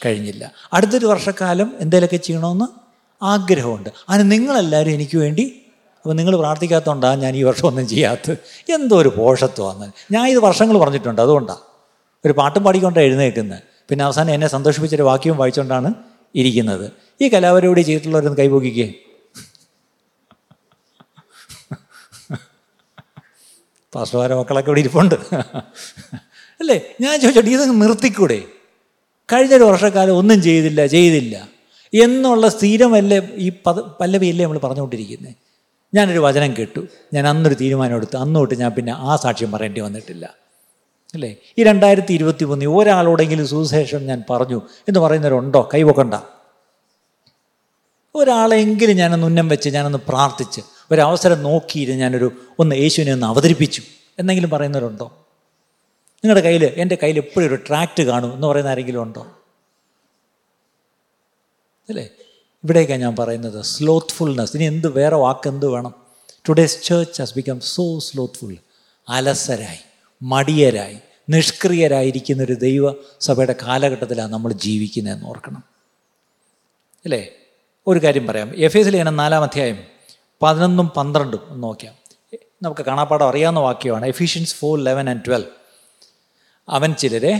[SPEAKER 1] കഴിഞ്ഞില്ല അടുത്തൊരു വർഷക്കാലം എന്തേലൊക്കെ ചെയ്യണമെന്ന് ആഗ്രഹമുണ്ട് അതിന് നിങ്ങളെല്ലാവരും എനിക്ക് വേണ്ടി അപ്പോൾ നിങ്ങൾ പ്രാർത്ഥിക്കാത്തതുകൊണ്ടാണ് ഞാൻ ഈ വർഷം ഒന്നും ചെയ്യാത്തത് എന്തോ ഒരു പോഷത്വമാണ് ഞാൻ ഇത് വർഷങ്ങൾ പറഞ്ഞിട്ടുണ്ട് അതുകൊണ്ടാണ് ഒരു പാട്ടും പാടിക്കൊണ്ടാണ് എഴുന്നേൽക്കുന്നത് പിന്നെ അവസാനം എന്നെ സന്തോഷിപ്പിച്ചൊരു വാക്യവും വായിച്ചുകൊണ്ടാണ് ഇരിക്കുന്നത് ഈ കലാപരിപാടി ചെയ്തിട്ടുള്ളവരൊന്ന് കൈപൊക്കിക്കേ പാസ്വാര മക്കളൊക്കെ ഇവിടെ ഇരിപ്പുണ്ട് അല്ലേ ഞാൻ ചോദിച്ചോട്ടെ ഇതങ്ങ് നിർത്തിക്കൂടെ കഴിഞ്ഞൊരു വർഷക്കാലം ഒന്നും ചെയ്തില്ല ചെയ്തില്ല എന്നുള്ള സ്ഥിരമല്ലേ ഈ പദ പല്ലവിയല്ലേ നമ്മൾ പറഞ്ഞുകൊണ്ടിരിക്കുന്നത് ഞാനൊരു വചനം കേട്ടു ഞാൻ അന്നൊരു തീരുമാനം എടുത്തു അന്നോട്ട് ഞാൻ പിന്നെ ആ സാക്ഷ്യം പറയേണ്ടി വന്നിട്ടില്ല അല്ലേ ഈ രണ്ടായിരത്തി ഇരുപത്തി മൂന്നിൽ ഒരാളോടെങ്കിലും സുവിശേഷം ഞാൻ പറഞ്ഞു എന്ന് പറയുന്നവരുണ്ടോ കൈവക്കണ്ട ഒരാളെങ്കിലും ഞാനൊന്ന് ഉന്നം വെച്ച് ഞാനൊന്ന് പ്രാർത്ഥിച്ച് ഒരവസരം നോക്കിയിരുന്ന് ഞാനൊരു ഒന്ന് യേശുവിനെ ഒന്ന് അവതരിപ്പിച്ചു എന്നെങ്കിലും പറയുന്നവരുണ്ടോ നിങ്ങളുടെ കയ്യിൽ എൻ്റെ കയ്യിൽ എപ്പോഴും ഒരു ട്രാക്റ്റ് കാണും എന്ന് പറയുന്ന ആരെങ്കിലും ഉണ്ടോ അല്ലേ ഇവിടേക്കാണ് ഞാൻ പറയുന്നത് സ്ലോത്ത്ഫുൾനെസ് ഇനി എന്ത് വേറെ വാക്ക് എന്ത് വേണം today's church has become so slothful അലസരായി മടിയരായി നിഷ്ക്രിയരായിരിക്കുന്ന ഒരു ദൈവ സഭയുടെ കാലഘട്ടത്തിലാണ് നമ്മൾ ജീവിക്കുന്നതെന്ന് ഓർക്കണം അല്ലേ ഒരു കാര്യം പറയാം എഫ് എസ് ലേന നാലാം അധ്യായം പതിനൊന്നും പന്ത്രണ്ടും ഒന്ന് നോക്കിയാൽ നമുക്ക് കാണാപ്പാടം അറിയാവുന്ന വാക്യമാണ് Ephesians four eleven and twelve അവൻ ചിലരെ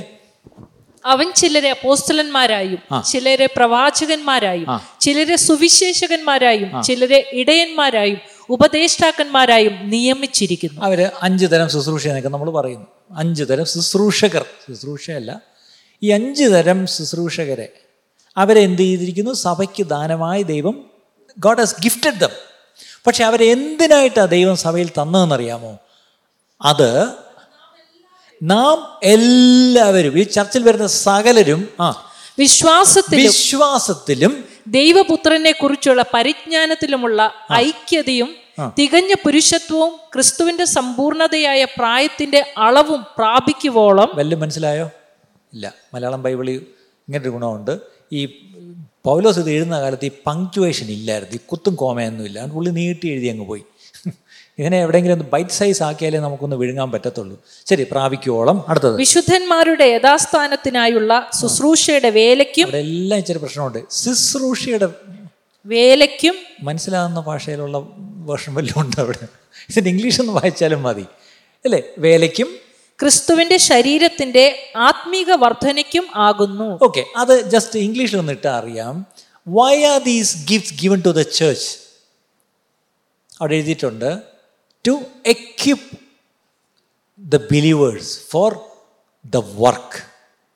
[SPEAKER 1] അവൻ ചിലരെ അപ്പോസ്റ്റലന്മാരായും ചിലരെ പ്രവാചകന്മാരായും ചിലരെ സുവിശേഷകന്മാരായും ചിലരെ ഇടയന്മാരായും ഉപദേഷ്ടാക്കന്മാരായും നിയമിച്ചിരിക്കുന്നു അവർ അഞ്ച് തരം ശുശ്രൂഷ എന്നൊക്കെ നമ്മൾ പറയുന്നു അഞ്ച് തരം ശുശ്രൂഷകർ ശുശ്രൂഷയല്ല ഈ അഞ്ച് തരം ശുശ്രൂഷകരെ അവരെ എന്ത് ചെയ്തിരിക്കുന്നു സഭയ്ക്ക് ദാനമായി ദൈവം ഗോഡ് ഹസ് ഗിഫ്റ്റഡ് ദം പക്ഷെ അവരെന്തിനായിട്ടാണ് ദൈവം സഭയിൽ തന്നതെന്നറിയാമോ അത് നാം എല്ലാവരും ഈ ചർച്ചിൽ വരുന്ന സകലരും ആ വിശ്വാസത്തിലും വിശ്വാസത്തിലും ദൈവപുത്രനെ കുറിച്ചുള്ള പരിജ്ഞാനത്തിലുമുള്ള ഐക്യതയും തികഞ്ഞ പുരുഷത്വവും ക്രിസ്തുവിന്റെ സമ്പൂർണതയായ പ്രായത്തിന്റെ അളവും പ്രാപിക്കുവോളം വല്ല മനസ്സിലായോ ഇല്ല മലയാളം ബൈബിളിൽ ഇങ്ങനൊരു ഗുണമുണ്ട് ഈ പൗലോസ് ഇത് എഴുതുന്ന കാലത്ത് ഈ പങ്ക്ച്വേഷൻ ഇല്ലായിരുന്നു ഈ കുത്തും കോമയൊന്നും ഇല്ല പുള്ളി നീട്ടി എഴുതി അങ്ങ് പോയി ഇതിനെ എവിടെയെങ്കിലും ഒന്ന് ബൈറ്റ് സൈസ് ആക്കിയാലേ നമുക്കൊന്ന് വിഴുങ്ങാൻ പറ്റത്തുള്ളൂ ശരി പ്രാപിക്കുവോളം അടുത്തത് വിശുദ്ധന്മാരുടെ യഥാസ്ഥാനത്തിനായുള്ള ശുശ്രൂഷയുടെ വേലയ്ക്കും അവിടെ എല്ലാം ഇച്ചിരി പ്രശ്നമുണ്ട് ശുശ്രൂഷയുടെ വേലയ്ക്കും മനസ്സിലാകുന്ന ഭാഷയിലുള്ള വേർഷൻ വല്ലതും ഉണ്ട് അവിടെ ഇതിന് ഇംഗ്ലീഷ് ഒന്ന് വായിച്ചാലും മതി അല്ലേ വേലയ്ക്കും ക്രിസ്തുവിന്റെ ശരീരത്തിന്റെ ആത്മീക വർധനയ്ക്കും ആകുന്നു ഓക്കെ അത് ജസ്റ്റ് ഇംഗ്ലീഷിൽ ഒന്ന് ഇട്ടാൽ അറിയാം why are these gift given to the church അവിടെ എഴുതിയിട്ടുണ്ട് to equip the believers for the work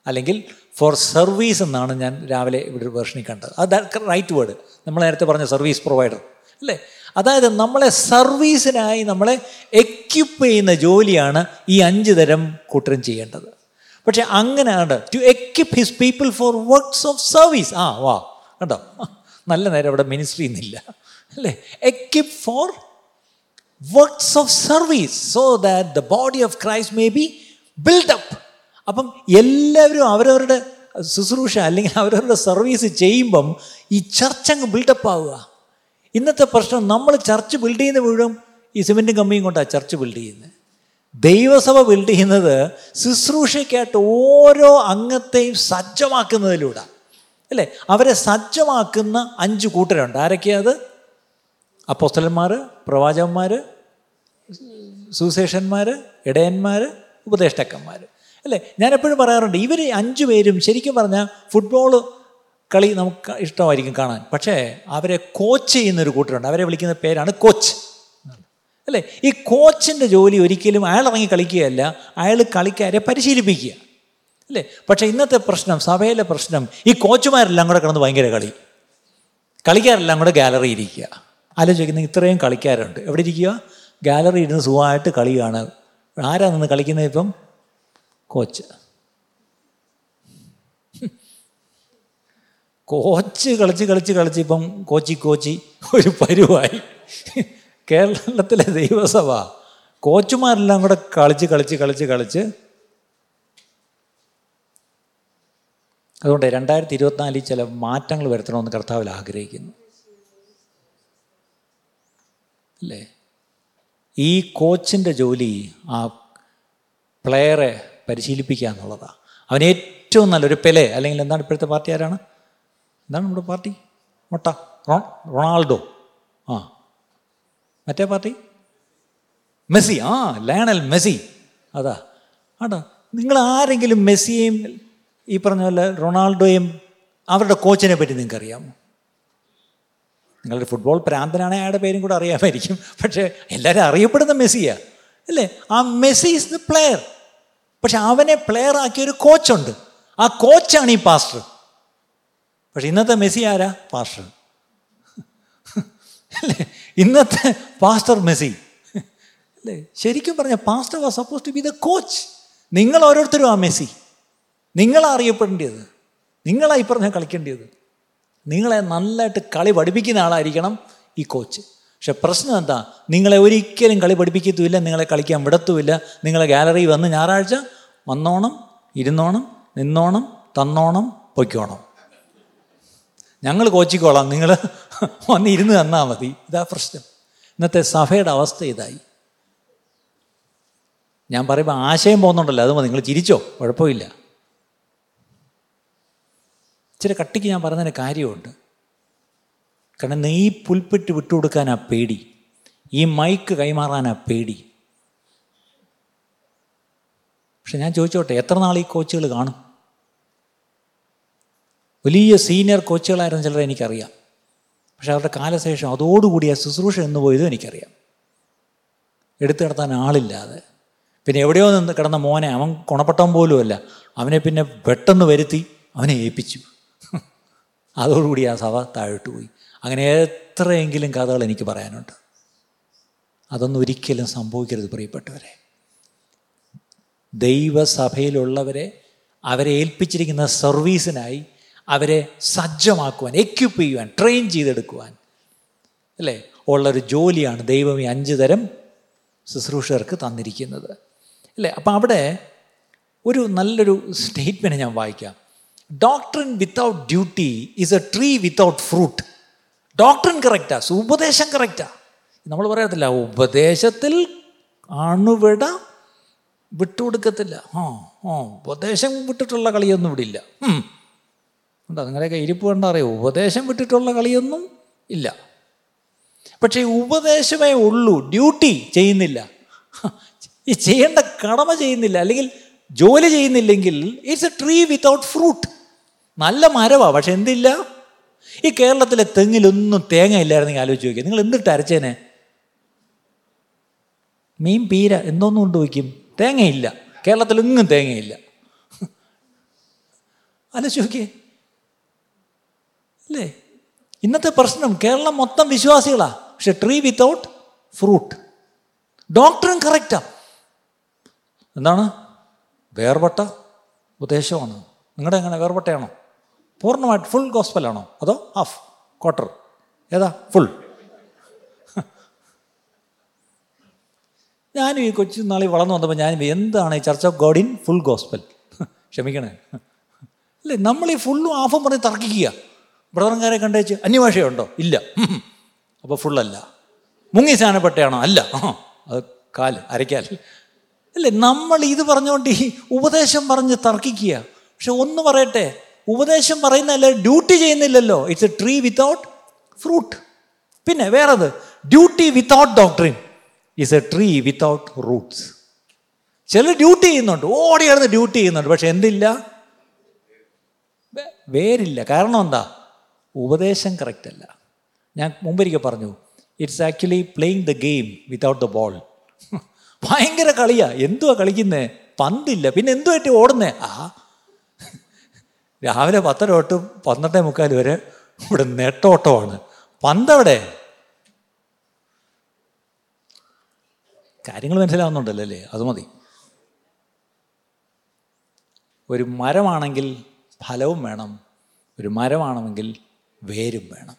[SPEAKER 1] അല്ലെങ്കിൽ ഫോർ സർവീസ് എന്നാണ് ഞാൻ രാവിലെ ഇവിടെ ഒരു വേർഷനിൽ കണ്ടത് അത് റൈറ്റ് വേർഡ് നമ്മൾ നേരത്തെ പറഞ്ഞ സർവീസ് പ്രൊവൈഡർ അല്ലേ അതായത് നമ്മളെ സർവീസിനായി നമ്മളെ എക്യുപ്പ് ചെയ്യുന്ന ജോലിയാണ് ഈ അഞ്ച് തരം കൂട്ടരും ചെയ്യേണ്ടത് പക്ഷെ അങ്ങനെയാണ് to equip his people for works of service ആ വാ കണ്ടോ നല്ല നേരം അവിടെ മിനിസ്ട്രി എന്നില്ല അല്ലേ equip for works of service so that the body of Christ may be build up അപ്പം എല്ലാവരും അവരവരുടെ ശുശ്രൂഷ അല്ലെങ്കിൽ അവരവരുടെ സർവീസ് ചെയ്യുമ്പം ഈ ചർച്ച് അങ്ങ് ബിൽഡപ്പ് ആവുക ഇന്നത്തെ പ്രശ്നം നമ്മൾ ചർച്ച് ബിൽഡ് ചെയ്യുന്ന മുഴുവൻ ഈ സിമെൻറ്റും കമ്പിയും കൊണ്ടാണ് ചർച്ച് ബിൽഡ് ചെയ്യുന്നത് ദൈവസഭ ബിൽഡ് ചെയ്യുന്നത് ശുശ്രൂഷയ്ക്കായിട്ട് ഓരോ അംഗത്തെയും സജ്ജമാക്കുന്നതിലൂടെ അല്ലേ അവരെ സജ്ജമാക്കുന്ന അഞ്ച് കൂട്ടരുണ്ട് ആരൊക്കെയാണ് അത് അപ്പോസ്റ്റലന്മാർ പ്രവാചകന്മാർ സുവിശേഷന്മാർ ഇടയന്മാർ ഉപദേഷ്ടക്കന്മാർ അല്ലേ ഞാനെപ്പോഴും പറയാറുണ്ട് ഇവർ അഞ്ചു പേരും ശരിക്കും പറഞ്ഞാൽ ഫുട്ബോൾ കളി നമുക്ക് ഇഷ്ടമായിരിക്കും കാണാൻ പക്ഷേ അവരെ കോച്ച് ചെയ്യുന്നൊരു കൂട്ടരുണ്ട് അവരെ വിളിക്കുന്ന പേരാണ് കോച്ച് അല്ലേ ഈ കോച്ചിൻ്റെ ജോലി ഒരിക്കലും അയാൾ ഇറങ്ങി കളിക്കുകയല്ല അയാൾ കളിക്കാരെ പരിശീലിപ്പിക്കുക അല്ലേ പക്ഷേ ഇന്നത്തെ പ്രശ്നം സഭയിലെ പ്രശ്നം ഈ കോച്ചുമാരെല്ലാം കൂടെ കിടന്ന് ഭയങ്കര കളി കളിക്കാരെല്ലാം കൂടെ ഗാലറി ഇരിക്കുക ആലോചിക്കുന്ന ഇത്രയും കളിക്കാരുണ്ട് എവിടെ ഇരിക്കുക ഗാലറി ഇരുന്ന് സുഖമായിട്ട് കളി കാണാൻ ആരാ നിന്ന് കളിക്കുന്നത് ഇപ്പം കോച്ച് കോച്ച് കളിച്ച് കളിച്ച് കളിച്ച് ഇപ്പം കോച്ചി കോച്ചി ഒരു പരുവായി കേരളത്തിലെ ദൈവസഭ കോച്ചുമാരെല്ലാം കൂടെ കളിച്ച് കളിച്ച് കളിച്ച് കളിച്ച് അതുകൊണ്ട് രണ്ടായിരത്തി ഇരുപത്തിനാലിൽ ചില മാറ്റങ്ങൾ വരുത്തണമെന്ന് കർത്താവിൽ ആഗ്രഹിക്കുന്നു അല്ലേ ഈ കോച്ചിൻ്റെ ജോലി ആ പ്ലെയറെ പരിശീലിപ്പിക്കുക എന്നുള്ളതാണ് അവൻ ഏറ്റവും നല്ലൊരു പെലെ അല്ലെങ്കിൽ എന്താണ് ഇപ്പോഴത്തെ പാർട്ടി ആരാണ് എന്താണ് നമ്മുടെ പാർട്ടി മുട്ട റൊണാൾഡോ ആ മറ്റേ പാർട്ടി മെസ്സി ആ ലയണൽ മെസ്സി അതാ ആട്ടോ നിങ്ങൾ ആരെങ്കിലും മെസ്സിയെയും ഈ പറഞ്ഞ പോലെ റൊണാൾഡോയും അവരുടെ കോച്ചിനെ പറ്റി നിങ്ങൾക്കറിയാമോ നിങ്ങളൊരു ഫുട്ബോൾ പ്രാന്തനാണ് അയാളുടെ പേരും കൂടെ അറിയാമായിരിക്കും പക്ഷേ എല്ലാവരും അറിയപ്പെടുന്ന മെസ്സിയാണ് അല്ലേ ആ മെസ്സി ഇസ് ദ പ്ലെയർ പക്ഷെ അവനെ പ്ലെയർ ആക്കിയ ഒരു കോച്ചുണ്ട് ആ കോച്ചാണ് ഈ പാസ്റ്റർ പക്ഷെ ഇന്നത്തെ മെസ്സി ആരാ പാസ്റ്റർ അല്ലേ ഇന്നത്തെ പാസ്റ്റർ മെസ്സി അല്ലേ ശരിക്കും പറഞ്ഞ pastor was suppose to be the coach നിങ്ങൾ ഓരോരുത്തരും ആ മെസ്സി നിങ്ങളാണ് അറിയപ്പെടേണ്ടത് നിങ്ങളായി പറഞ്ഞാൽ കളിക്കേണ്ടത് നിങ്ങളെ നല്ലതായിട്ട് കളി പഠിപ്പിക്കുന്ന ആളായിരിക്കണം ഈ കോച്ച് പക്ഷെ പ്രശ്നം എന്താ നിങ്ങളെ ഒരിക്കലും കളി പഠിപ്പിക്കത്തുമില്ല നിങ്ങളെ കളിക്കാൻ വിടത്തുമില്ല നിങ്ങളെ ഗാലറി വന്ന് ഞായറാഴ്ച വന്നോണം ഇരുന്നോണം നിന്നോണം തന്നോണം പൊയ്ക്കോണം ഞങ്ങൾ കോച്ചിക്കോളാം നിങ്ങൾ വന്ന് ഇരുന്ന് തന്നാൽ മതി ഇതാ പ്രശ്നം ഇന്നത്തെ സഭയുടെ അവസ്ഥ ഇതായി ഞാൻ പറയുമ്പോൾ ആശയം പോകുന്നുണ്ടല്ലോ അത് നിങ്ങൾ ചിരിച്ചോ കുഴപ്പമില്ല ഇച്ചിരി കട്ടിക്ക് ഞാൻ പറഞ്ഞതിന് കാര്യമുണ്ട് കാരണം നീ വിട്ടു വിട്ടുകൊടുക്കാനാ പേടി ഈ മൈക്ക് കൈമാറാനാ പേടി പക്ഷെ ഞാൻ ചോദിച്ചോട്ടെ എത്ര നാൾ ഈ കോച്ചുകൾ കാണും വലിയ സീനിയർ കോച്ചുകളായിരുന്നു ചിലരെ എനിക്കറിയാം പക്ഷെ അവരുടെ കാലശേഷം അതോടുകൂടി ആ ശുശ്രൂഷ എന്ന് പോയതും എനിക്കറിയാം എടുത്തു കിടത്താൻ ആളില്ലാതെ പിന്നെ എവിടെയോ നിന്ന് കിടന്ന മോനെ അവൻ ഗുണപ്പെട്ടവൻ പോലുമല്ല അവനെ പിന്നെ പെട്ടെന്ന് വരുത്തി അവനെ ഏൽപ്പിച്ചു അതോടുകൂടി ആ സഭ താഴോട്ട് പോയി അങ്ങനെ എത്രയെങ്കിലും കഥകൾ എനിക്ക് പറയാനുണ്ട് അതൊന്നും ഒരിക്കലും സംഭവിക്കരുത് പ്രിയപ്പെട്ടവരെ ദൈവസഭയിലുള്ളവരെ അവരെ ഏൽപ്പിച്ചിരിക്കുന്ന സർവീസിനായി അവരെ സജ്ജമാക്കുവാൻ എക്യുപ്പ് ചെയ്യുവാൻ ട്രെയിൻ ചെയ്തെടുക്കുവാൻ അല്ലേ ഉള്ളൊരു ജോലിയാണ് ദൈവം ഈ അഞ്ച് തരം ശുശ്രൂഷകർക്ക് തന്നിരിക്കുന്നത് അല്ലേ അപ്പം അവിടെ ഒരു നല്ലൊരു സ്റ്റേറ്റ്മെൻറ്റ് ഞാൻ വായിക്കാം doctrine without duty is a tree without fruit doctrine കറക്റ്റാ ഉപദേശം കറക്റ്റാ നമ്മൾ പറയത്തില്ല ഉപദേശത്തിൽ അണുവിട വിട്ടുകൊടുക്കത്തില്ല ആ ആ ഉപദേശം വിട്ടിട്ടുള്ള കളിയൊന്നും ഇവിടെ ഇല്ല എന്താ നിങ്ങളുടെയൊക്കെ ഇരിപ്പ് കണ്ടാ അറിയോ ഉപദേശം വിട്ടിട്ടുള്ള കളിയൊന്നും ഇല്ല പക്ഷേ ഉപദേശമേ ഉള്ളൂ ഡ്യൂട്ടി ചെയ്യുന്നില്ല ഈ ചെയ്യേണ്ട കടമ ചെയ്യുന്നില്ല അല്ലെങ്കിൽ ജോലി ചെയ്യുന്നില്ലെങ്കിൽ it's a tree without fruit നല്ല മരവാ പക്ഷെ എന്തില്ല ഈ കേരളത്തിലെ തെങ്ങിലൊന്നും തേങ്ങ ഇല്ലായിരുന്നെങ്കിൽ ആലോചിച്ച് നോക്കിയാൽ നിങ്ങൾ എന്തിട്ട് അരച്ചേനെ മീൻ പീര എന്തോന്നും കൊണ്ട് വയ്ക്കും തേങ്ങയില്ല കേരളത്തിലെങ്ങും തേങ്ങയില്ല ആലോചിച്ച് നോക്കിയേ അല്ലേ ഇന്നത്തെ പ്രശ്നം കേരളം മൊത്തം വിശ്വാസികളാ പക്ഷെ ട്രീ വിത്തൗട്ട് ഫ്രൂട്ട് ഡോക്ടറും കറക്റ്റാ എന്താണ് വേർപെട്ട ഉദ്ദേശമാണ് നിങ്ങളുടെ എങ്ങനെ വേർപെട്ടയാണോ പൂർണ്ണമായിട്ട് ഫുൾ ഗോസ്പലാണോ അതോ ഹാഫ് ക്വാർട്ടർ ഏതാ ഫുൾ ഞാനും ഈ കൊച്ചു നാളെ വളർന്നു വന്നപ്പോൾ ഞാൻ എന്താണ് ഈ church of God in full gospel ക്ഷമിക്കണേ അല്ലേ നമ്മൾ ഈ ഫുള്ളും ഹാഫും പറഞ്ഞ് തർക്കിക്കുക ബ്രദർക്കാരെ കണ്ടേച്ച് അന്യഭാഷയുണ്ടോ ഇല്ല അപ്പോൾ ഫുള്ളല്ല മുങ്ങി സ്നാനപ്പെട്ടയാണോ അല്ല അത് കാല് അരയ്ക്കാൽ അല്ലേ നമ്മൾ ഇത് പറഞ്ഞുകൊണ്ട് ഈ ഉപദേശം പറഞ്ഞ് തർക്കിക്കുക പക്ഷെ ഒന്ന് പറയട്ടെ ഉപദേശം പറയുന്നതല്ല ഡ്യൂട്ടി ചെയ്യുന്നില്ലല്ലോ it's a tree without fruit പിന്നെ വേറത് duty without doctrine is a tree without roots ചിലർ ഡ്യൂട്ടി ചെയ്യുന്നുണ്ട് ഓടി കിടന്ന് ഡ്യൂട്ടി ചെയ്യുന്നുണ്ട് പക്ഷെ എന്തില്ല വേരില്ല കാരണം എന്താ ഉപദേശം കറക്റ്റ് അല്ല ഞാൻ മുമ്പൊരിക്കൽ പറഞ്ഞു it's actually playing the game without the ball ഭയങ്കര കളിയാ എന്തുവാ കളിക്കുന്നേ പന്തില്ല പിന്നെ എന്തുമായിട്ട് ഓടുന്നേ ആ രാവിലെ പത്തര തൊട്ട് പന്ത്രണ്ടേ മുക്കാൽ വരെ ഇവിടെ നെട്ടോട്ടമാണ് പന്തവിടെ കാര്യങ്ങൾ മനസ്സിലാവുന്നുണ്ടല്ലോ അല്ലേ അത് മതി ഒരു മരമാണെങ്കിൽ ഫലവും വേണം ഒരു മരമാണെങ്കിൽ വേരും വേണം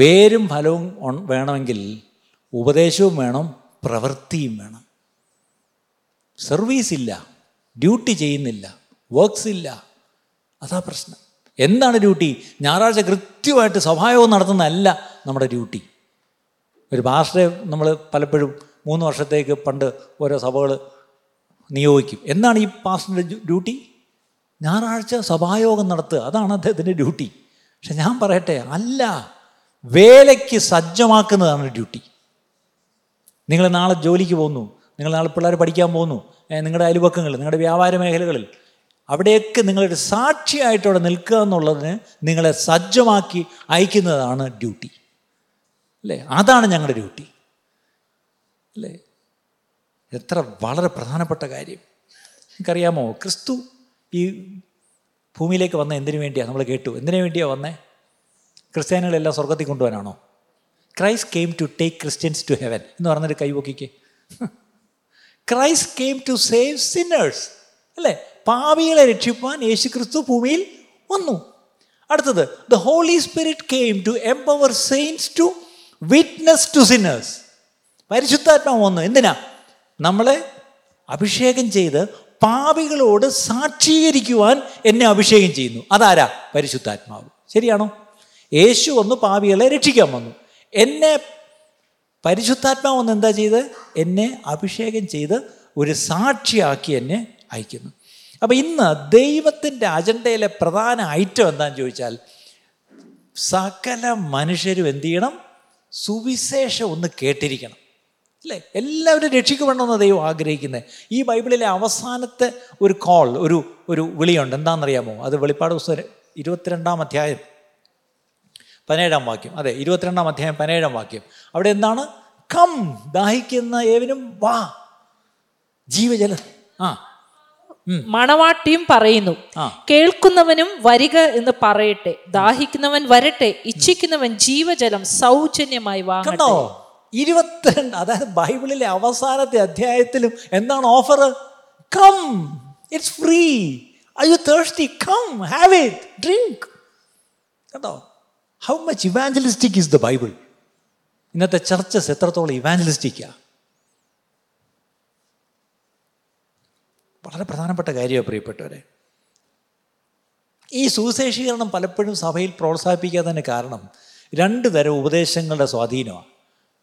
[SPEAKER 1] വേരും ഫലവും വേണമെങ്കിൽ ഉപദേശവും വേണം പ്രവൃത്തിയും വേണം സർവീസ് ഇല്ല ഡ്യൂട്ടി ചെയ്യുന്നില്ല വർക്ക്സ് ഇല്ല അതാ പ്രശ്നം എന്താണ് ഡ്യൂട്ടി ഞായറാഴ്ച കൃത്യമായിട്ട് സഭായോഗം നടത്തുന്നതല്ല നമ്മുടെ ഡ്യൂട്ടി ഒരു പാസ്റ്ററെ നമ്മൾ പലപ്പോഴും മൂന്ന് വർഷത്തേക്ക് പണ്ട് ഓരോ സഭകൾ നിയോഗിക്കും എന്താണ് ഈ പാസ്റ്ററിൻ്റെ ഡ്യൂട്ടി ഞായറാഴ്ച സഭായോഗം നടത്തുക അതാണ് അദ്ദേഹത്തിൻ്റെ ഡ്യൂട്ടി പക്ഷെ ഞാൻ പറയട്ടെ അല്ല വേലയ്ക്ക് സജ്ജമാക്കുന്നതാണ് ഡ്യൂട്ടി നിങ്ങൾ നാളെ ജോലിക്ക് പോകുന്നു നിങ്ങൾ നാളെ പിള്ളേർ പഠിക്കാൻ പോകുന്നു നിങ്ങളുടെ അയൽപക്കങ്ങൾ നിങ്ങളുടെ വ്യാപാര മേഖലകളിൽ അവിടെയൊക്കെ നിങ്ങളൊരു സാക്ഷിയായിട്ടവിടെ നിൽക്കുക എന്നുള്ളതിന് നിങ്ങളെ സജ്ജമാക്കി അയക്കുന്നതാണ് ഡ്യൂട്ടി അല്ലേ അതാണ് ഞങ്ങളുടെ ഡ്യൂട്ടി അല്ലേ എത്ര വളരെ പ്രധാനപ്പെട്ട കാര്യം നിങ്ങൾക്കറിയാമോ ക്രിസ്തു ഈ ഭൂമിയിലേക്ക് വന്ന എന്തിനു വേണ്ടിയാണ് നമ്മൾ കേട്ടു എന്തിനു വേണ്ടിയാണ് വന്നേ ക്രിസ്ത്യാനികളെല്ലാം സ്വർഗത്തിൽ കൊണ്ടുപോകാനാണോ Christ came to take Christians to heaven എന്ന് പറഞ്ഞൊരു കൈപൊക്കിക്ക് Christ came to save sinners അല്ലേ പാവികളെ രക്ഷിപ്പാൻ യേശു ക്രിസ്തു ഭൂമിയിൽ വന്നു അടുത്തത് the holy spirit came to empower saints to witness to sinners പരിശുദ്ധാത്മാവ് വന്നു എന്തിനാ നമ്മളെ അഭിഷേകം ചെയ്ത് പാപികളോട് സാക്ഷീകരിക്കുവാൻ എന്നെ അഭിഷേകം ചെയ്യുന്നു അതാരാ പരിശുദ്ധാത്മാവ് ശരിയാണോ യേശു വന്ന് പാപികളെ രക്ഷിക്കാൻ വന്നു എന്നെ പരിശുദ്ധാത്മാവ് ഒന്ന് എന്താ ചെയ്ത് എന്നെ അഭിഷേകം ചെയ്ത് ഒരു സാക്ഷിയാക്കി എന്നെ അയക്കുന്നു അപ്പോൾ ഇന്ന് ദൈവത്തിൻ്റെ അജണ്ടയിലെ പ്രധാന ഐറ്റം എന്താണെന്ന് ചോദിച്ചാൽ സകല മനുഷ്യരും എന്തു ചെയ്യണം സുവിശേഷം ഒന്ന് കേട്ടിരിക്കണം അല്ലേ എല്ലാവരും രക്ഷിക്കപ്പെടണമെന്ന് ദൈവം ആഗ്രഹിക്കുന്നത് ഈ ബൈബിളിലെ അവസാനത്തെ ഒരു കോൾ ഒരു ഒരു വിളിയുണ്ട് എന്താണെന്നറിയാമോ അത് വെളിപ്പാട് ദിവസം ഇരുപത്തിരണ്ടാം അധ്യായം പതിനേഴാം വാക്യം അതെ ഇരുപത്തിരണ്ടാം അധ്യായം പതിനേഴാം വാക്യം അവിടെ എന്താണ് കം ദാഹിക്കുന്ന ഏവനും വാ ജീവജല ആ മണവാട്ടിയും പറയുന്നു കേൾക്കുന്നവനും വരിക എന്ന് പറയട്ടെ ദാഹിക്കുന്നവൻ വരട്ടെ ഇച്ഛിക്കുന്നവൻ ജീവജലം സൗജന്യമായി വാങ്ങണോ ഇരുപത്തിരണ്ട് അതായത് ബൈബിളിലെ അവസാനത്തെ അധ്യായത്തിലും എന്താണ് offer come it's free I you thirsty come have it drink കേട്ടോ how much evangelistic is the Bible ഇന്നത്തെ ചർച്ചസ് എത്രത്തോളം ഇവാഞ്ചലിസ്റ്റിക്കാണ് വളരെ പ്രധാനപ്പെട്ട കാര്യമാണ് പ്രിയപ്പെട്ടവരെ ഈ സുവിശേഷീകരണം പലപ്പോഴും സഭയിൽ പ്രോത്സാഹിപ്പിക്കാത്തതിന് കാരണം രണ്ട് തരം ഉപദേശങ്ങളുടെ സ്വാധീനമാണ്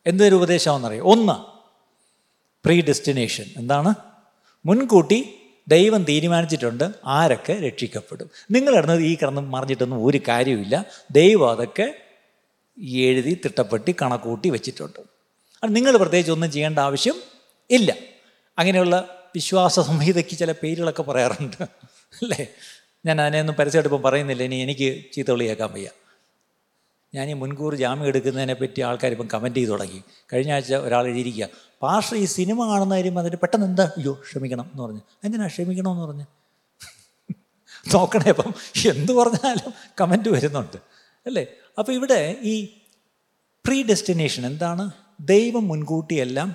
[SPEAKER 1] എന്തൊരു ഉപദേശമാണെന്നറിയാം ഒന്ന് പ്രീ ഡെസ്റ്റിനേഷൻ എന്താണ് മുൻകൂട്ടി ദൈവം തീരുമാനിച്ചിട്ടുണ്ട് ആരൊക്കെ രക്ഷിക്കപ്പെടും നിങ്ങൾ കിടന്നത് ഈ കിടന്ന് മറിഞ്ഞിട്ടൊന്നും ഒരു കാര്യമില്ല ദൈവം അതൊക്കെ എഴുതി തിട്ടപ്പെട്ടി കണക്കൂട്ടി വെച്ചിട്ടുണ്ട് അത് നിങ്ങൾ പ്രത്യേകിച്ച് ഒന്നും ചെയ്യേണ്ട ആവശ്യം ഇല്ല അങ്ങനെയുള്ള വിശ്വാസ സംഹിതയ്ക്ക് ചില പേരുകളൊക്കെ പറയാറുണ്ട് അല്ലേ ഞാൻ അതിനെയൊന്നും പരസ്യമായിട്ട് ഇപ്പം പറയുന്നില്ല ഇനി എനിക്ക് ചീത്ത വിളിയേക്കാൻ വയ്യ ഞാൻ ഈ മുൻകൂർ ജാമ്യം എടുക്കുന്നതിനെ പറ്റി ആൾക്കാർ ഇപ്പം കമൻറ്റ് ചെയ്ത് തുടങ്ങി കഴിഞ്ഞ ആഴ്ച ഒരാൾ എഴുതിയിരിക്കുക പാഷ ഈ സിനിമ കാണുന്ന കാര്യം അതിന് പെട്ടെന്ന് എന്താ അയ്യോ ക്ഷമിക്കണം എന്ന് പറഞ്ഞു എന്തിനാ ക്ഷമിക്കണമെന്ന് പറഞ്ഞു നോക്കണേ അപ്പം എന്ത് പറഞ്ഞാലും കമൻറ്റ് വരുന്നുണ്ട് അല്ലേ അപ്പോൾ ഇവിടെ ഈ പ്രീ ഡെസ്റ്റിനേഷൻ എന്താണ് ദൈവം മുൻകൂട്ടി എല്ലാം